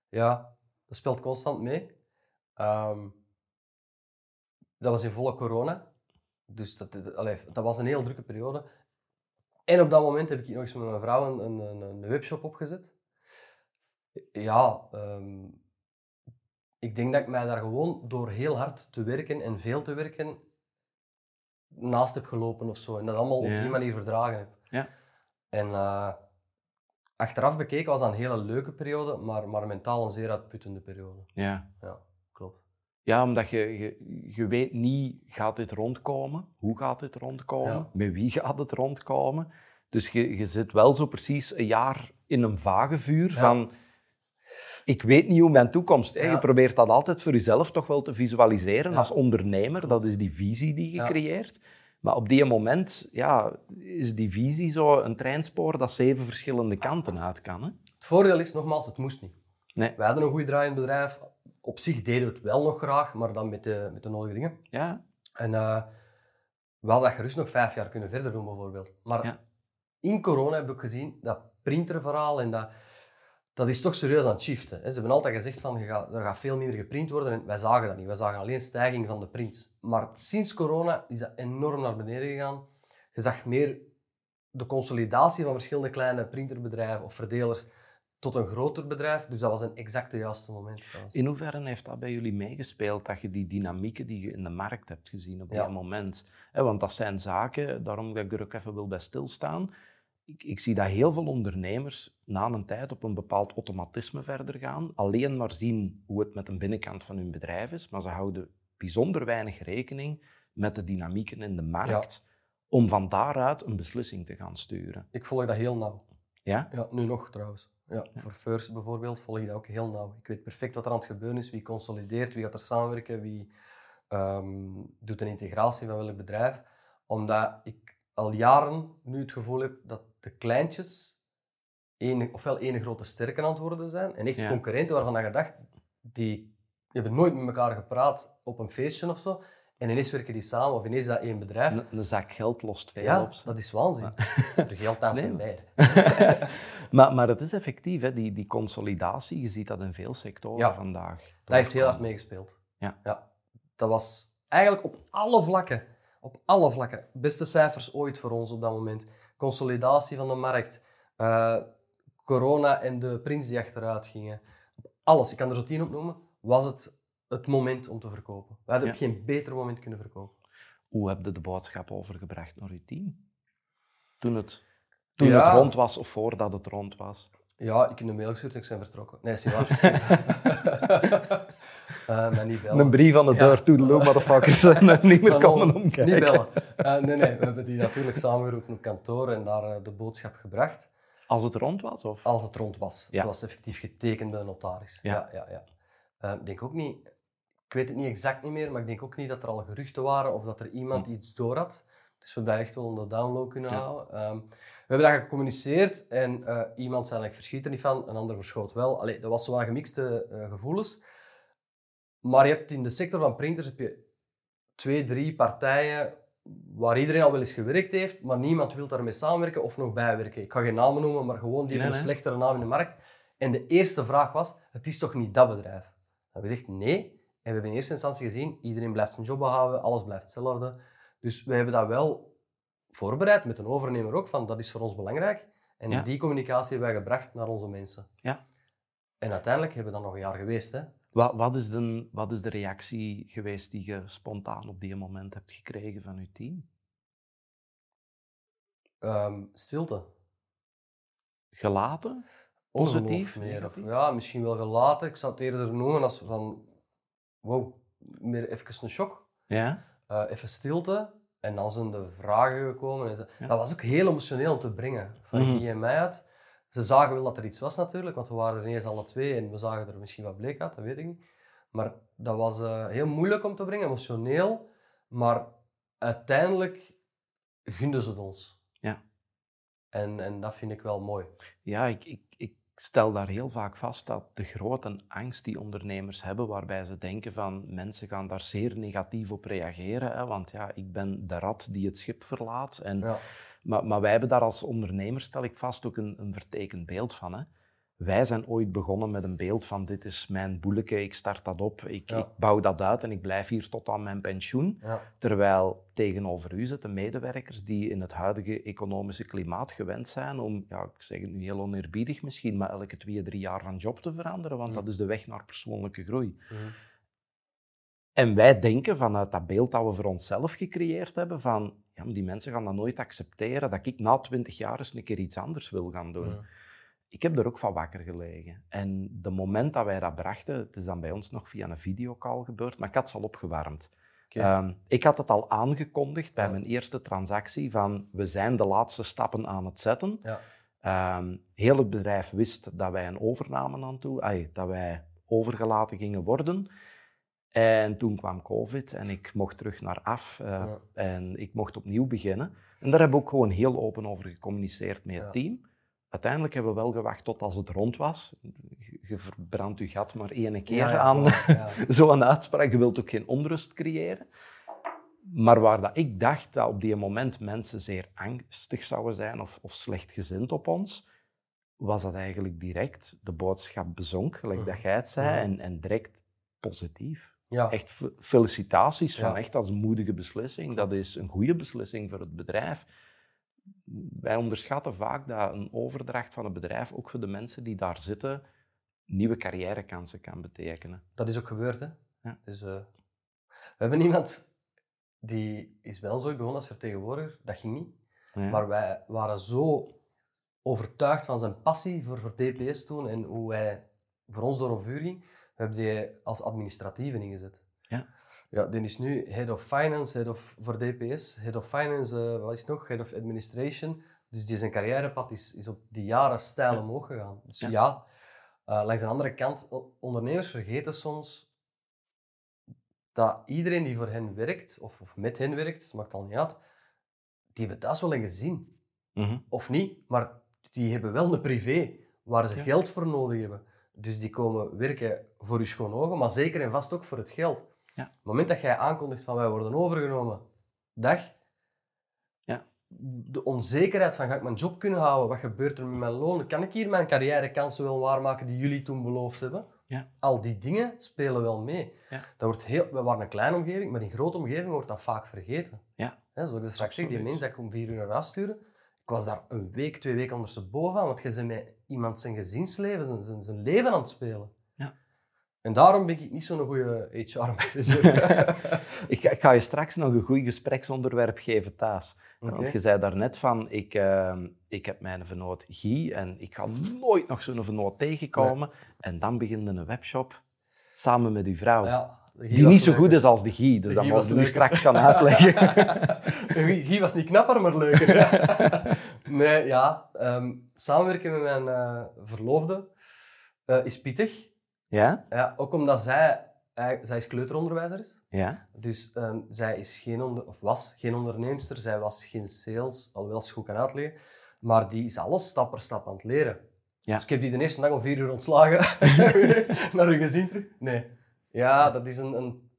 Ja, dat speelt constant mee. Ehm, dat was in volle corona. Dus dat, dat, was een heel drukke periode. En op dat moment heb ik nog eens met mijn vrouw een, een, een webshop opgezet. Ja, ehm, ik denk dat ik mij daar gewoon door heel hard te werken en veel te werken naast heb gelopen of zo. En dat allemaal Ja. op die manier verdragen heb. Ja. En eh, achteraf bekeken was dat een hele leuke periode, maar, maar mentaal een zeer uitputtende periode. Ja. Ja, klopt. ja, omdat je, je, je weet niet, gaat dit rondkomen? Hoe gaat dit rondkomen? Ja. Met wie gaat het rondkomen? Dus je, je zit wel zo precies een jaar in een vagevuur Ja. van... ik weet niet hoe mijn toekomst... Hè? Ja. Je probeert dat altijd voor jezelf toch wel te visualiseren Ja. als ondernemer. Dat is die visie die je Ja. creëert. Maar op die moment ja, is die visie zo een treinspoor dat zeven verschillende kanten uit kan. Hè? Het voordeel is, nogmaals, het moest niet. Nee. Wij hadden een goed draaiend bedrijf. Op zich deden we het wel nog graag, maar dan met de, met de nodige dingen. Ja, En eh we hadden dat gerust nog vijf jaar kunnen verder doen, bijvoorbeeld. Maar in corona heb ik gezien, dat printerverhaal en dat, dat is toch serieus aan het shiften. Ze hebben altijd gezegd van, er gaat veel minder geprint worden en wij zagen dat niet. Wij zagen alleen stijging van de prints. Maar sinds corona is dat enorm naar beneden gegaan. Je zag meer de consolidatie van verschillende kleine printerbedrijven of verdelers tot een groter bedrijf. Dus dat was een exacte juiste moment. trouwens. In hoeverre heeft dat bij jullie meegespeeld, dat je die dynamieken die je in de markt hebt gezien op Ja. dat moment? Hè, want dat zijn zaken, daarom dat ik er ook even wil bij stilstaan. Ik, ik zie dat heel veel ondernemers na een tijd op een bepaald automatisme verder gaan, alleen maar zien hoe het met de binnenkant van hun bedrijf is, maar ze houden bijzonder weinig rekening met de dynamieken in de markt, om van daaruit een beslissing te gaan sturen. Ik volg dat heel nauw. Ja? Ja, nu nog trouwens. Ja, Voor First bijvoorbeeld volg ik dat ook heel nauw. Ik weet perfect wat er aan het gebeuren is, wie consolideert, wie gaat er samenwerken, wie ehm, doet een integratie van welk bedrijf. Omdat ik al jaren nu het gevoel heb dat de kleintjes ene, ofwel ene grote sterke aan het worden zijn en echt Ja. concurrenten waarvan je dacht, die hebben nooit met elkaar gepraat op een feestje of zo. En ineens werken die samen, of ineens is dat één bedrijf. Een, een zak geld lost veel Ja, op. dat is waanzin. Er geldt naast Nee, een maar- bij. maar, maar het is effectief, hè, die, die consolidatie. Je ziet dat in veel sectoren Ja. vandaag. Dat heeft heel hard meegespeeld. Ja. ja. Dat was eigenlijk op alle vlakken, op alle vlakken, beste cijfers ooit voor ons op dat moment. Consolidatie van de markt, eh, corona en de prints die achteruit gingen. Alles, ik kan er zo tien op noemen, was het het moment om te verkopen. We hadden Ja. geen beter moment kunnen verkopen. Hoe heb je de boodschap overgebracht naar je team? Toen het, toen Ja. het rond was of voordat het rond was? Ja, ik heb een mail gestuurd en ik ben vertrokken. Nee, is niet waar. Eh, maar niet bellen. Een brief aan de Ja. deur, toedeloe, motherfuckers. en niet meer komen omkijken. Niet bellen. Eh, nee, nee, we hebben die natuurlijk samengeroepen op kantoor en daar eh, de boodschap gebracht. Als het rond was? Of? Als het rond was. Ja. Het was effectief getekend bij de notaris. Ja. Ja, ja, ja. Ik denk ook niet, ik weet het niet exact niet meer, maar ik denk ook niet dat er al geruchten waren of dat er iemand iets door had. Dus we blijven echt wel onder download kunnen Ja. houden. Ehm, hebben dat gecommuniceerd en eh, iemand zei, ik verschiet er niet van, een ander verschoot wel. Allee, dat was zo wat gemixte eh, gevoelens. Maar je hebt in de sector van printers heb je twee, drie partijen waar iedereen al wel eens gewerkt heeft, maar niemand wil daarmee samenwerken of nog bijwerken. Ik ga geen namen noemen, maar gewoon die Nee, hebben een nee. slechtere naam in de markt. En de eerste vraag was, het is toch niet dat bedrijf? We hebben gezegd nee. En we hebben in eerste instantie gezien, iedereen blijft zijn job behouden, alles blijft hetzelfde. Dus we hebben dat wel voorbereid, met een overnemer ook, van dat is voor ons belangrijk. En Ja. die communicatie hebben wij gebracht naar onze mensen. Ja. En uiteindelijk hebben we dan nog een jaar geweest. Hè. Wat, wat, is de, wat is de reactie geweest die je spontaan op die moment hebt gekregen van je team? Ehm, stilte. Gelaten? Positief, meer. Of, ja, misschien wel gelaten. Ik zou het eerder noemen als van... Wow, meer even een shock. Ja? Eh, even stilte. En dan zijn de vragen gekomen. En Ja. Dat was ook heel emotioneel om te brengen. Van. Guy en mij uit. Ze zagen wel dat er iets was natuurlijk, want we waren er ineens alle twee en we zagen er misschien wat bleek uit, dat weet ik niet. Maar dat was eh, heel moeilijk om te brengen, emotioneel. Maar uiteindelijk gunden ze het ons. Ja. En, en dat vind ik wel mooi. Ja, ik, ik, ik stel daar heel vaak vast dat de grote angst die ondernemers hebben, waarbij ze denken van mensen gaan daar zeer negatief op reageren, hè, want ja, ik ben de rat die het schip verlaat. En, Ja. maar, maar wij hebben daar als ondernemers, stel ik vast, ook een, een vertekend beeld van. Hè. Wij zijn ooit begonnen met een beeld van dit is mijn boeleke, ik start dat op, ik, Ja. ik bouw dat uit en ik blijf hier tot aan mijn pensioen. Ja. Terwijl tegenover u zitten medewerkers die in het huidige economische klimaat gewend zijn om, ja, ik zeg het nu heel oneerbiedig misschien, maar elke twee, drie jaar van job te veranderen, want Mm. dat is de weg naar persoonlijke groei. Mhm. En wij denken vanuit dat beeld dat we voor onszelf gecreëerd hebben van, ja, maar die mensen gaan dat nooit accepteren, dat ik na twintig jaar eens een keer iets anders wil gaan doen. Ik heb er ook van wakker gelegen. En de moment dat wij dat brachten, het is dan bij ons nog via een videocall gebeurd, maar ik had ze al opgewarmd. Ehm, ik had het al aangekondigd bij Ja. mijn eerste transactie van we zijn de laatste stappen aan het zetten. Ja. Ehm heel het bedrijf wist dat wij een overname aan toe, ay, dat wij overgelaten gingen worden. En toen kwam COVID en ik mocht terug naar af eh, Ja. en ik mocht opnieuw beginnen. En daar hebben we ook gewoon heel open over gecommuniceerd met het team. Uiteindelijk hebben we wel gewacht tot als het rond was. Je- verbrandt je gat maar één keer Ja, ja, aan ja. zo'n uitspraak. Je wilt ook geen onrust creëren. Maar waar dat ik dacht dat op die moment mensen zeer angstig zouden zijn of, of slechtgezind op ons, was dat eigenlijk direct de boodschap bezonk, gelijk dat jij het zei, en, en direct positief. Ja. Echt fe- felicitaties van echt, dat is een moedige beslissing. Dat is een goede beslissing voor het bedrijf. Wij onderschatten vaak dat een overdracht van een bedrijf ook voor de mensen die daar zitten nieuwe carrièrekansen kan betekenen. Dat is ook gebeurd, hè. Ja. Dus, eh, we hebben iemand die is bij ons ooit begonnen als vertegenwoordiger. Dat ging niet. Ja. Maar wij waren zo overtuigd van zijn passie voor, voor DPS toen en hoe hij voor ons door een vuur ging. We hebben die als administratieve ingezet. Ja. Ja, die is nu head of finance, head of, voor DPS, head of finance, eh, wat is het nog? Head of administration. Dus die zijn carrièrepad is, is op die jaren stijl Ja. omhoog gegaan. Dus Ja. ja, eh, langs de andere kant, ondernemers vergeten soms dat iedereen die voor hen werkt, of, of met hen werkt, dat maakt al niet uit, die hebben dat wel een gezin. Mhm. Of niet, maar die hebben wel een privé waar ze Ja. geld voor nodig hebben. Dus die komen werken voor je schoon ogen, maar zeker en vast ook voor het geld. Ja. Op het moment dat jij aankondigt van wij worden overgenomen, dag. Ja. De onzekerheid van ga ik mijn job kunnen houden? Wat gebeurt er met mijn loon? Kan ik hier mijn carrièrekansen wel waarmaken die jullie toen beloofd hebben? Ja. Al die dingen spelen wel mee. Ja. Dat wordt heel, we waren een kleine omgeving, maar in grote omgeving wordt dat vaak vergeten. Ja. Zoals ik straks zeg, die mensen die ik om vier uur naar huis sturen, ik was daar een week, twee weken ondersteboven aan, want je bent met iemand zijn gezinsleven, zijn, zijn, zijn leven aan het spelen. En daarom ben ik niet zo'n goede HR-manager. Ik, ga- ik ga je straks nog een goed gespreksonderwerp geven. Oké. Want je zei daarnet van, ik, eh, ik heb mijn vernoot Guy en ik ga nooit nog zo'n vernoot tegenkomen. En dan begint een webshop samen met uw vrouw. Ja, die niet zo leuker. goed is als de Guy, dus dat moet leuker. straks gaan uitleggen. Guy was niet knapper, maar leuker. nee, ja. ehm, samenwerken met mijn eh, verloofde eh, is pittig. Ja? Ja, ook omdat zij, hij- zij is kleuteronderwijzer is. Ja? Dus ehm, zij is geen onder, of was geen onderneemster, zij was geen sales, alhoewel ze goed kan uitleggen. Maar die is alles stap per stap aan het leren. Ja. Dus ik heb die de eerste dag om vier uur ontslagen naar hun gezin terug. Nee. Ja, dat is een, een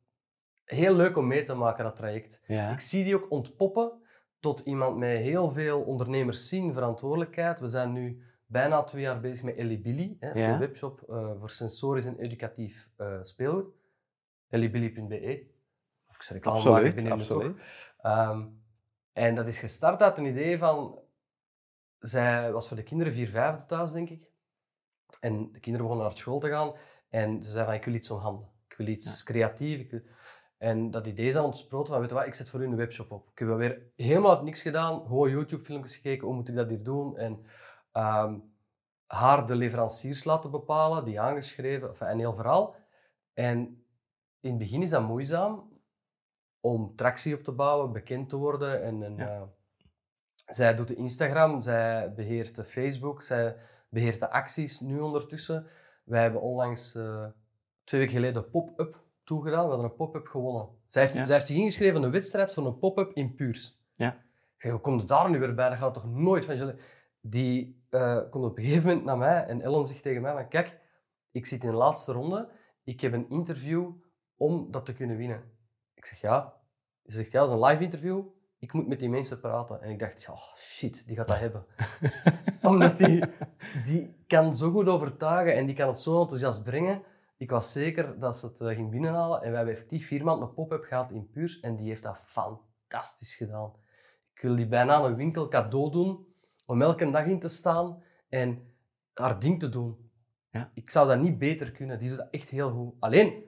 heel leuk om mee te maken, dat traject. Ja? Ik zie die ook ontpoppen tot iemand met heel veel ondernemers zien, verantwoordelijkheid. We zijn nu bijna twee jaar bezig met Ellie Billy. Hè, dat is Ja. een webshop eh, voor sensorisch en educatief eh, speelgoed. Elliebilly.be. Of ik zeg reclame maken, Absoluut, ben hier nu absoluut. Ehm, en dat is gestart uit een idee van... Zij was voor de kinderen vier vijfde thuis, denk ik. En de kinderen begonnen naar school te gaan. En ze zei van, ik wil iets om handen. Ik wil iets creatief. Wil... En dat idee is ontsproten van, weet je wat, ik zet voor u een webshop op. Ik heb weer helemaal niks gedaan. Gewoon YouTube-filmpjes gekeken, hoe moet ik dat hier doen? En ehm, haar de leveranciers laten bepalen, die aangeschreven, enfin, een heel verhaal. En in het begin is dat moeizaam om tractie op te bouwen, bekend te worden. En, en, Ja. eh, zij doet de Instagram, zij beheert de Facebook, zij beheert de acties nu ondertussen. Wij hebben onlangs, eh, twee weken geleden, een pop-up toegedaan. We hadden een pop-up gewonnen. Zij heeft, Ja. zij heeft zich ingeschreven in een wedstrijd voor een pop-up in Puurs. Ja. Ik zeg, hoe komt het daar nu weer bij? Dat gaat toch nooit van jullie... Die eh, komt op een gegeven moment naar mij en Ellen zegt tegen mij van, kijk, ik zit in de laatste ronde. Ik heb een interview om dat te kunnen winnen. Ik zeg, ja. Ze zegt, ja, dat is een live interview. Ik moet met die mensen praten. En ik dacht, oh, shit, die gaat dat hebben. Omdat die, die kan zo goed overtuigen en die kan het zo enthousiast brengen. Ik was zeker dat ze het eh, ging binnenhalen. En we hebben effectief vier maanden een pop-up gehad in Puurs. En die heeft dat fantastisch gedaan. Ik wil die bijna een winkel cadeau doen. Om elke dag in te staan en haar ding te doen. Ja. Ik zou dat niet beter kunnen. Die doet dat echt heel goed. Alleen,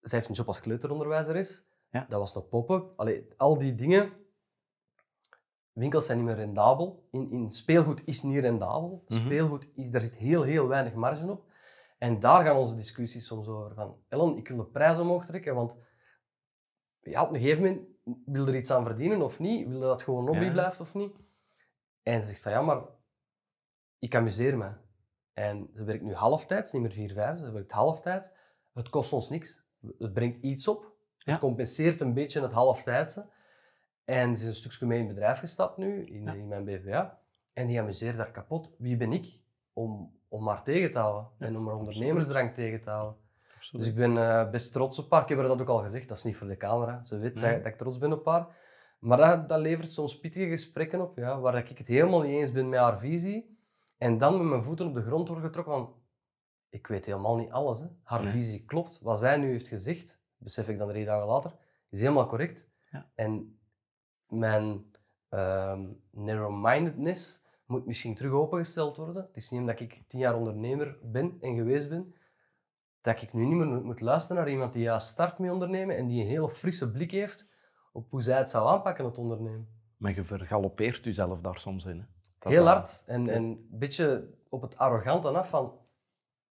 zij heeft een job als kleuteronderwijzeres. Ja. Dat was een pop-up. Al die dingen. Winkels zijn niet meer rendabel. In, in speelgoed is niet rendabel. Mhm. Speelgoed, is, daar zit heel, heel weinig marge op. En daar gaan onze discussies soms over. Van, Ellen, ik wil de prijs omhoog trekken, want ja, op een gegeven moment wil er iets aan verdienen of niet. Wil dat gewoon hobby Ja. blijft of niet. En ze zegt van, ja, maar ik amuseer me. En ze werkt nu halftijds, niet meer vier vijf, ze werkt halftijds. Het kost ons niks. Het brengt iets op. Ja. Het compenseert een beetje het halftijdse. En ze is een stukje mee in het bedrijf gestapt nu, in, Ja. in mijn BVA. En die amuseert daar kapot. Wie ben ik om, om maar tegen te houden? Ja, en om haar ondernemersdrang tegen te houden. Absoluut. Dus ik ben eh, best trots op haar. Ik heb haar dat ook al gezegd. Dat is niet voor de camera. Ze weet Nee. dat ik trots ben op haar. Maar dat, dat levert soms pittige gesprekken op, ja, waar ik het helemaal niet eens ben met haar visie. En dan met mijn voeten op de grond worden getrokken van... Ik weet helemaal niet alles. Hè. Haar Nee. visie klopt. Wat zij nu heeft gezegd, besef ik dan drie dagen later, is helemaal correct. Ja. En mijn ehm narrow-mindedness moet misschien terug opengesteld worden. Het is niet omdat ik tien jaar ondernemer ben en geweest ben, dat ik nu niet meer moet luisteren naar iemand die juist start met ondernemen en die een hele frisse blik heeft op hoe zij het zou aanpakken, het ondernemen. Maar je vergalopeert jezelf daar soms in. Hè? Dat Heel hard. En, en een beetje op het arrogante af van...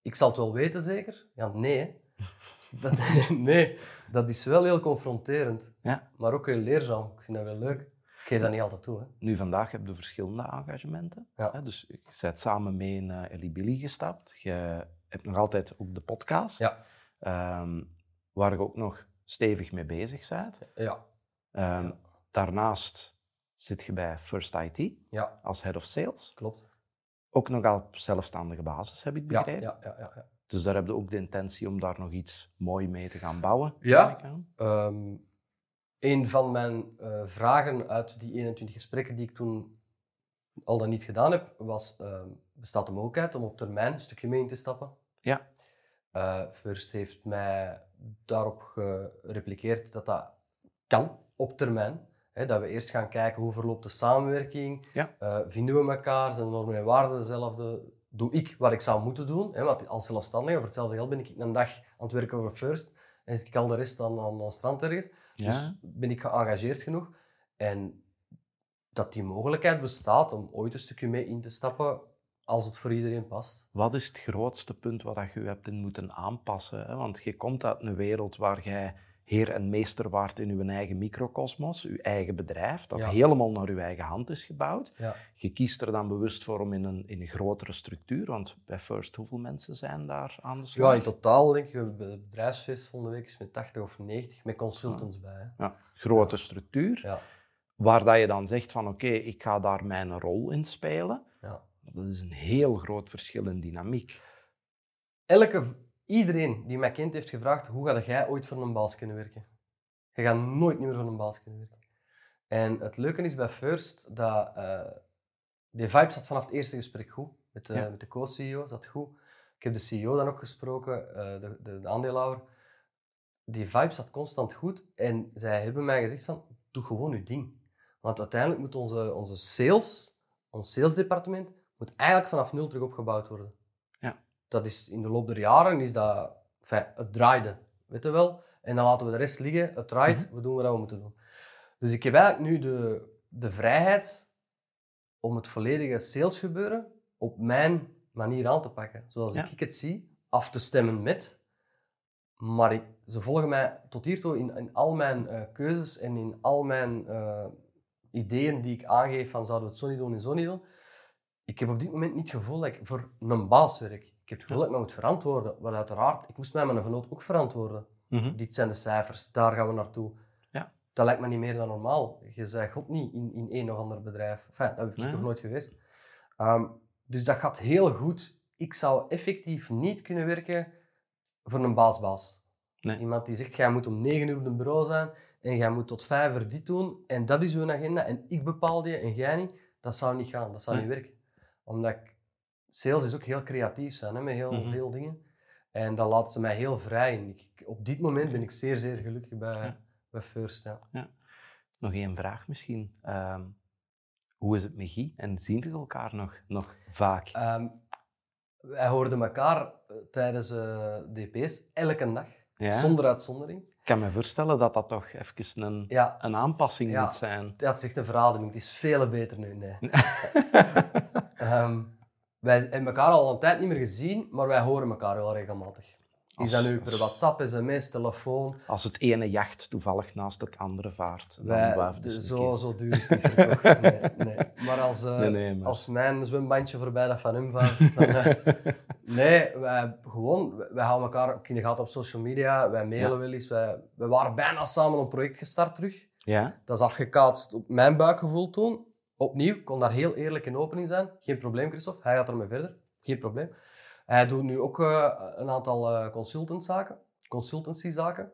Ik zal het wel weten, zeker? Ja, nee. hè. Dat, nee, dat is wel heel confronterend. Ja. Maar ook heel leerzaam. Ik vind dat wel leuk. Ik geef dat niet altijd toe. Hè. Nu, vandaag heb je verschillende engagementen. Ja. Hè? Dus je bent samen mee in uh, Ellie Billy gestapt. Je hebt nog altijd ook de podcast, Ja. ehm, waar je ook nog stevig mee bezig bent. Ja. Ehm. Daarnaast zit je bij First IT Ja, als head of sales. klopt. Ook nog op zelfstandige basis, heb ik begrepen. ja, ja, ja, ja. Dus daar heb je ook de intentie om daar nog iets mooi mee te gaan bouwen. Ja. Ehm, een van mijn eh, vragen uit die 21 gesprekken die ik toen al dan niet gedaan heb, was: ehm, bestaat de mogelijkheid om op termijn een stukje mee in te stappen? Ja. Eh, First heeft mij daarop gerepliceerd dat dat kan op termijn. Hè, dat we eerst gaan kijken hoe verloopt de samenwerking, Ja. Eh, vinden we elkaar, zijn de normen en waarden dezelfde, doe ik wat ik zou moeten doen. Hè, want als zelfstandige, voor hetzelfde geld ben ik een dag aan het werken voor First en zit ik al de rest aan, aan, aan strand ergens. Ja. Dus ben ik geëngageerd genoeg. En dat die mogelijkheid bestaat om ooit een stukje mee in te stappen als het voor iedereen past. Wat is het grootste punt wat je je hebt in moeten aanpassen? Hè? Want je komt uit een wereld waar jij heer en meester waart in je eigen microcosmos, je eigen bedrijf, dat Ja. helemaal naar je eigen hand is gebouwd. Ja. Je kiest er dan bewust voor om in een, in een grotere structuur, want bij First, hoeveel mensen zijn daar aan de slag? Ja, in totaal denk ik, we hebben het bedrijfsfeest volgende week is met 80 of 90, met consultants bij. Hè. Ja, grote structuur, Ja, waar dat je dan zegt van oké, ik ga daar mijn rol in spelen. ja. Dat is een heel groot verschil in dynamiek. Elke, iedereen die mij kent heeft gevraagd, hoe ga jij ooit voor een baas kunnen werken? Je gaat nooit meer voor een baas kunnen werken. En het leuke is bij First dat uh, die vibe zat vanaf het eerste gesprek goed. Met de, Ja. met de co-CEO zat goed. Ik heb de CEO dan ook gesproken, uh, de, de, de aandeelhouder. Die vibe zat constant goed. En zij hebben mij gezegd van, doe gewoon je ding. Want uiteindelijk moet onze, onze sales, ons salesdepartement, moet eigenlijk vanaf nul terug opgebouwd worden. Dat is in de loop der jaren, is dat, enfin, het draaide, weet je wel. En dan laten we de rest liggen, het draait, Mhm. we doen wat we moeten doen. Dus ik heb eigenlijk nu de, de vrijheid om het volledige salesgebeuren op mijn manier aan te pakken. Zoals Ja. ik het zie, af te stemmen met. Maar ik, ze volgen mij tot hiertoe in, in al mijn eh, keuzes en in al mijn eh, ideeën die ik aangeef van zouden we het zo niet doen en zo niet doen. Ik heb op dit moment niet het gevoel dat ik voor een baas werk. Ik heb het gevoel dat ik me moet verantwoorden. Wat uiteraard, ik moest mij mijn vernoot ook verantwoorden. Mhm. Dit zijn de cijfers, daar gaan we naartoe. Ja. Dat lijkt me niet meer dan normaal. Je zei god niet in, in een of ander bedrijf. Enfin, dat heb ik Nee. toch nooit geweest. Ehm, dus dat gaat heel goed. Ik zou effectief niet kunnen werken voor een baasbaas. Nee. Iemand die zegt, jij moet om negen uur op een bureau zijn en jij moet tot vijf uur dit doen en dat is uw agenda en ik bepaal die en jij niet. Dat zou niet gaan, dat zou Nee. niet werken. Omdat ik, sales is ook heel creatief zijn, hè, met heel Mhm. veel dingen. En dat laat ze mij heel vrij in. Ik, op dit moment ben ik zeer, zeer gelukkig bij, Ja. bij First. Ja. Nog één vraag misschien. Ehm, hoe is het met Guy? En zien jullie elkaar nog, nog vaak? Ehm, wij hoorden elkaar eh, tijdens eh, DP's elke dag, ja? zonder uitzondering. Ik kan me voorstellen dat dat toch even een, Ja, een aanpassing Ja. moet zijn. dat is echt een verademing. Het is veel beter nu. Nee. Ehm, wij hebben elkaar al een tijd niet meer gezien, maar wij horen elkaar wel regelmatig. Is dat nu per WhatsApp, sms, telefoon? Als het ene jacht toevallig naast het andere vaart, dan Wij, dus zo, zo duur is het niet verkocht. Nee, nee. Maar als, eh, Nee, nee, maar- als mijn zwembandje voorbij dat van hem vaart, dan... eh, nee, wij, gewoon, wij, houden elkaar in de gaten op social media. Wij mailen Ja. wel eens. Wij, wij waren bijna samen een project gestart terug. Ja? Dat is afgekaatst op mijn buikgevoel toen. Opnieuw, ik kon daar heel eerlijk in zijn. Geen probleem, Christophe. Hij gaat ermee verder. Geen probleem. Hij doet nu ook eh, een aantal eh consultantzaken, consultancyzaken.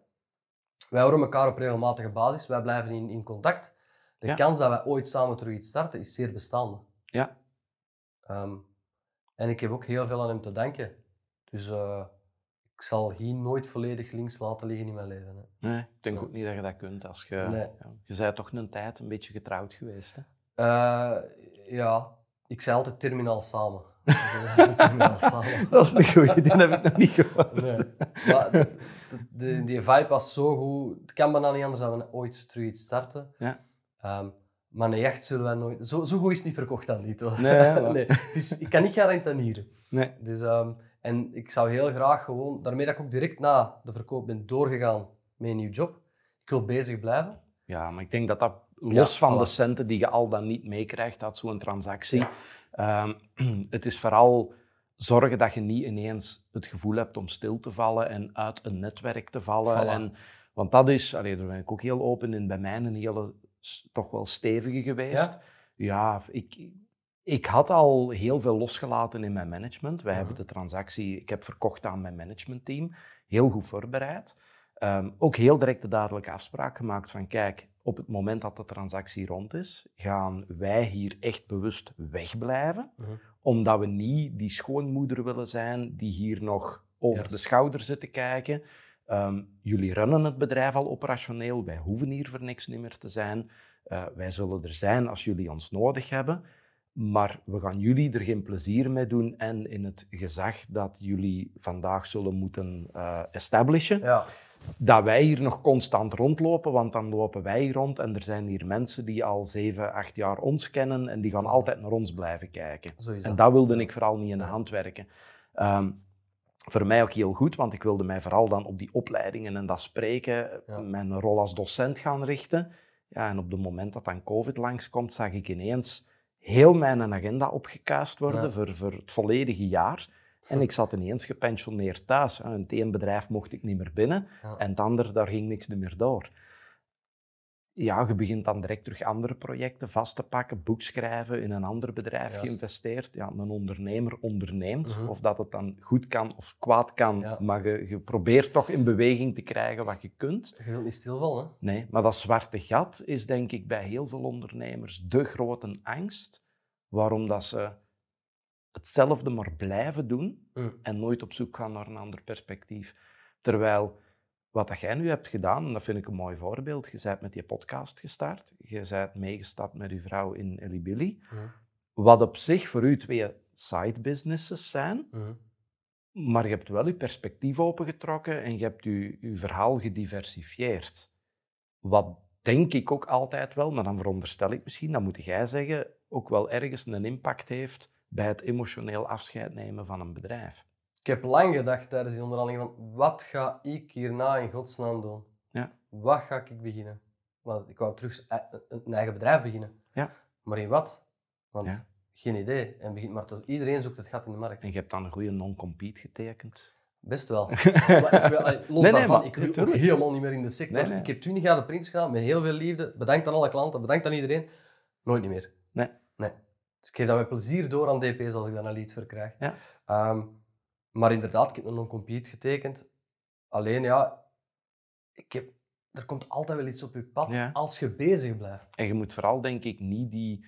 Wij horen elkaar op regelmatige basis. Wij blijven in, in contact. De Ja. kans dat wij ooit samen terug iets starten, is zeer bestaande. Ja. Ehm, en ik heb ook heel veel aan hem te danken. Dus eh, ik zal hier nooit volledig links laten liggen in mijn leven. Hè. Nee, ik denk Ja. ook niet dat je dat kunt. Als je, Nee. ja, je bent toch een tijd een beetje getrouwd geweest. Hè? Eh, ja, ik zei altijd terminaal samen. Dat is een terminaal samen. Dat is een goeie, die heb ik nog niet gehoord. Nee. Maar de, de- die vibe was zo goed. Het kan bijna niet anders dan we ooit terug iets starten. Ja. Ehm, maar een jacht zullen wij nooit... Zo, zo goed is het niet verkocht dan niet. Hoor. Nee, nee. Dus ik kan niet garanderen. Nee. Dus, ehm, en ik zou heel graag gewoon... Daarmee dat ik ook direct na de verkoop ben doorgegaan met een nieuw job. Ik wil bezig blijven. Ja, maar ik denk dat dat los van de centen die je al dan niet meekrijgt uit zo'n transactie, ehm, het is vooral zorgen dat je niet ineens het gevoel hebt om stil te vallen en uit een netwerk te vallen. Voilà. En, want dat is, allee, daar ben ik ook heel open in, bij mij een hele, toch wel stevige geweest. Ja, ik, ik had al heel veel losgelaten in mijn management. Wij hebben de transactie, ik heb verkocht aan mijn managementteam, heel goed voorbereid. Ehm, ook heel direct de duidelijke afspraak gemaakt van kijk, op het moment dat de transactie rond is, gaan wij hier echt bewust wegblijven, Mhm. omdat we niet die schoonmoeder willen zijn die hier nog over Yes. de schouder zit te kijken. Ehm, jullie runnen het bedrijf al operationeel, wij hoeven hier voor niks niet meer te zijn. Eh, wij zullen er zijn als jullie ons nodig hebben, maar we gaan jullie er geen plezier mee doen en in het gezag dat jullie vandaag zullen moeten eh establishen, Ja. Dat wij hier nog constant rondlopen, want dan lopen wij rond en er zijn hier mensen die al zeven, acht jaar ons kennen en die gaan altijd naar ons blijven kijken. En dat. wilde ik vooral niet in de hand werken. Ehm, voor mij ook heel goed, want ik wilde mij vooral dan op die opleidingen en dat spreken, Ja. mijn rol als docent gaan richten. Ja, en op het moment dat dan COVID langskomt, zag ik ineens heel mijn agenda opgekuist worden Ja. voor, voor het volledige jaar. En ik zat ineens gepensioneerd thuis. In het ene bedrijf mocht ik niet meer binnen Ja. en het ander, daar ging niks meer door. Ja, je begint dan direct terug andere projecten vast te pakken, boek schrijven, in een ander bedrijf geïnvesteerd. Ja, een ondernemer onderneemt. Mhm. Of dat het dan goed kan of kwaad kan, Ja. maar je, je probeert toch in beweging te krijgen wat je kunt. Je wilt niet stilvallen, hè? Nee, maar dat zwarte gat is denk ik bij heel veel ondernemers de grote angst waarom dat ze hetzelfde maar blijven doen Mm. en nooit op zoek gaan naar een ander perspectief. Terwijl wat dat jij nu hebt gedaan, en dat vind ik een mooi voorbeeld, je bent met die podcast gestart, je bent meegestapt met je vrouw in Ellie Billy, Mhm. wat op zich voor u twee side businesses zijn, Mhm. maar je hebt wel je perspectief opengetrokken en je hebt je, je verhaal gediversifieerd. Wat denk ik ook altijd wel, maar dan veronderstel ik misschien, dat moet jij zeggen, ook wel ergens een impact heeft bij het emotioneel afscheid nemen van een bedrijf. Ik heb lang gedacht tijdens die onderhandeling van wat ga ik hierna in godsnaam doen? Ja. Wat ga ik beginnen? Want ik wou terug e- een eigen bedrijf beginnen. Ja. Maar in wat? Want Ja. geen idee. En begint maar te, iedereen zoekt het gat in de markt. En je hebt dan een goede non-compete getekend. Best wel. maar allee, los Nee, nee, daarvan, maar- ik wil ook helemaal niet meer in de sector. Nee. Ik heb 20 jaar de prins gedaan, met heel veel liefde. Bedankt aan alle klanten, bedankt aan iedereen. Nooit niet meer. Nee. Dus ik geef dat met plezier door aan DP's als ik dan een lead voor krijg. Ja. Ehm, maar inderdaad, ik heb een non-compete getekend. Alleen ja, ik heb, er komt altijd wel iets op je pad Ja. als je bezig blijft. En je moet vooral, denk ik, niet die,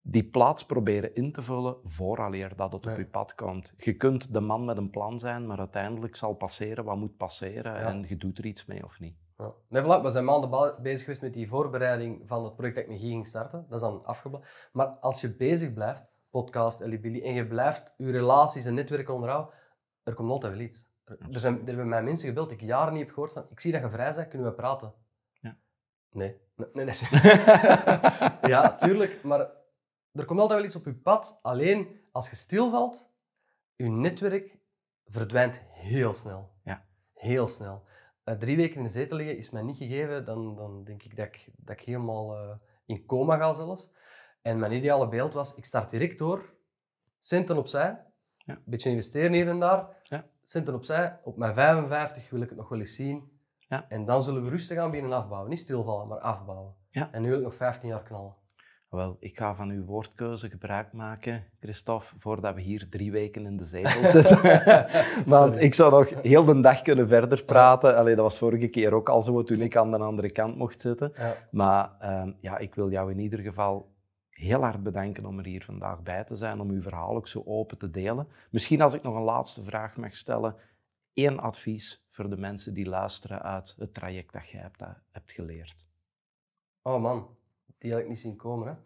die plaats proberen in te vullen vooraleer dat het Nee. op je pad komt. Je kunt de man met een plan zijn, maar uiteindelijk zal passeren wat moet passeren Ja. en je doet er iets mee of niet. Ja. Nee, voilà, we zijn maanden bezig geweest met die voorbereiding van het project dat ik Guy ging starten. Dat is dan afgeblazen. Maar als je bezig blijft, podcast, Ellie Billy, en je blijft je relaties en netwerken onderhouden, er komt altijd wel iets. Er, er zijn, er hebben mij mensen gebeld die ik jaren niet heb gehoord van, ik zie dat je vrij bent, kunnen we praten? Ja. Nee. Nee, nee, nee. ja, tuurlijk, maar er komt altijd wel iets op je pad. Alleen, als je stilvalt, je netwerk verdwijnt heel snel. Heel snel. Drie weken in de zetel liggen is mij niet gegeven, dan, dan denk ik dat ik, dat ik helemaal uh, in coma ga zelfs. En mijn ideale beeld was, ik start direct door, centen opzij, ja. een beetje investeren hier en daar, ja. centen opzij. Op mijn 55 wil ik het nog wel eens zien. Ja. En dan zullen we rustig aan beginnen afbouwen. Niet stilvallen, maar afbouwen. Ja. En nu wil ik nog 15 jaar knallen. Wel, ik ga van uw woordkeuze gebruik maken, Christophe, voordat we hier drie weken in de zetel zitten. Want ik zou nog heel de dag kunnen verder praten. Allee, dat was vorige keer ook al zo, toen ik aan de andere kant mocht zitten. Ja. Maar uh, ja, ik wil jou in ieder geval heel hard bedanken om er hier vandaag bij te zijn, om uw verhaal ook zo open te delen. Misschien als ik nog een laatste vraag mag stellen, één advies voor de mensen die luisteren uit het traject dat jij hebt, hebt geleerd. Oh man, die had ik niet zien komen.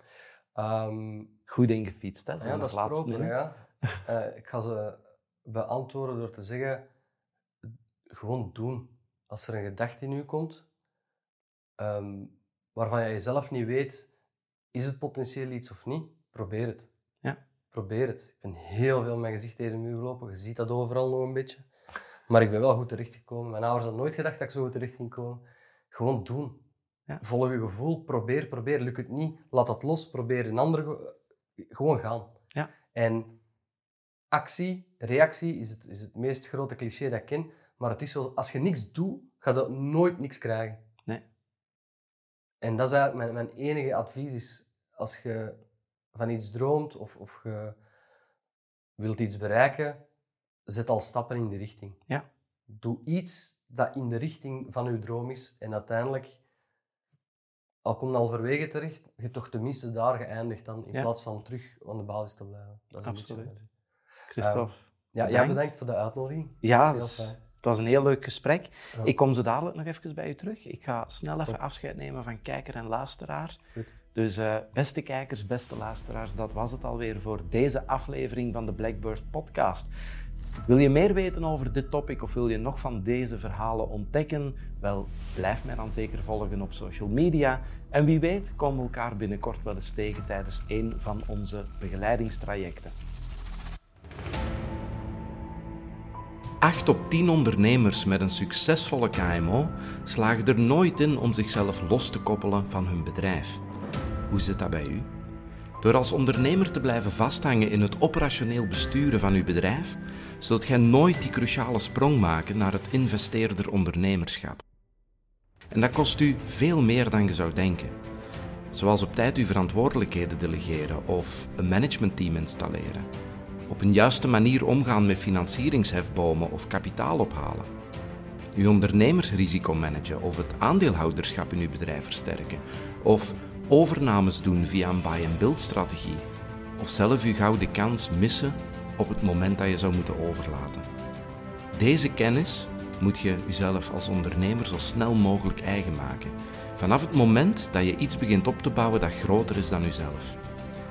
Hè. Um, Goed ingefietst, hè? Ja, dat is proper, ja. uh, ik ga ze beantwoorden door te zeggen, gewoon doen. Als er een gedachte in u komt, um, waarvan je zelf niet weet, is het potentieel iets of niet, probeer het. Ja. Probeer het. Ik ben heel veel mijn gezicht tegen de muur gelopen. Je ziet dat overal nog een beetje. Maar ik ben wel goed terechtgekomen. Mijn ouders hadden nooit gedacht dat ik zo goed terecht ging komen. Gewoon doen. Ja. Volg je gevoel, probeer, probeer. Lukt het niet, laat dat los, probeer een andere... Gewoon gaan. Ja. En actie, reactie is het, is het meest grote cliché dat ik ken. Maar het is zo, als je niks doet, ga je nooit niks krijgen. Nee. En dat is eigenlijk mijn, mijn enige advies. Is als je van iets droomt of, of je wilt iets bereiken, zet al stappen in die richting. Ja. Doe iets dat in de richting van je droom is. En uiteindelijk al komt halverwege terecht, je toch tenminste daar geëindigd dan, in plaats van terug aan de basis te blijven. Dat is Absoluut. Een. Christophe, uh, ja, bedankt. bedankt voor de uitnodiging. Ja, het, het was een heel leuk gesprek. Ik kom zo dadelijk nog even bij u terug. Ik ga snel even afscheid nemen van kijker en luisteraar. Goed. Dus uh, beste kijkers, beste luisteraars, dat was het alweer voor deze aflevering van de Blackbird podcast. Wil je meer weten over dit topic of wil je nog van deze verhalen ontdekken? Wel, blijf mij dan zeker volgen op social media. En wie weet komen we elkaar binnenkort wel eens tegen tijdens een van onze begeleidingstrajecten. 8 op 10 ondernemers met een succesvolle KMO slagen er nooit in om zichzelf los te koppelen van hun bedrijf. Hoe zit dat bij u? Door als ondernemer te blijven vasthangen in het operationeel besturen van uw bedrijf, zult gij nooit die cruciale sprong maken naar het investeerder ondernemerschap. En dat kost u veel meer dan je zou denken. Zoals op tijd uw verantwoordelijkheden delegeren of een managementteam installeren. Op een juiste manier omgaan met financieringshefbomen of kapitaal ophalen. Uw ondernemersrisico managen of het aandeelhouderschap in uw bedrijf versterken. Of overnames doen via een buy-and-build strategie. Of zelf uw gouden kans missen op het moment dat je zou moeten overlaten. Deze kennis moet je jezelf als ondernemer zo snel mogelijk eigen maken. Vanaf het moment dat je iets begint op te bouwen dat groter is dan jezelf.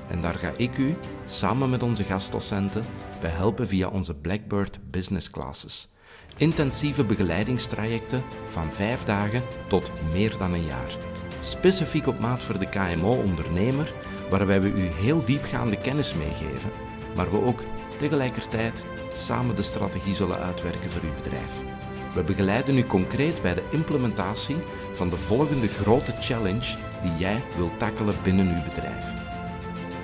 En daar ga ik u, samen met onze gastdocenten, bij helpen via onze Blackbird Business Classes. Intensieve begeleidingstrajecten van vijf dagen tot meer dan een jaar. Specifiek op maat voor de KMO-ondernemer, waarbij we u heel diepgaande kennis meegeven, maar we ook tegelijkertijd samen de strategie zullen uitwerken voor uw bedrijf. We begeleiden u concreet bij de implementatie van de volgende grote challenge die jij wilt tackelen binnen uw bedrijf.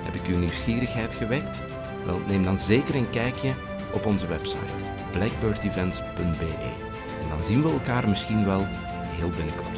Heb ik uw nieuwsgierigheid gewekt? Wel, neem dan zeker een kijkje op onze website blackbirdevents.be en dan zien we elkaar misschien wel heel binnenkort.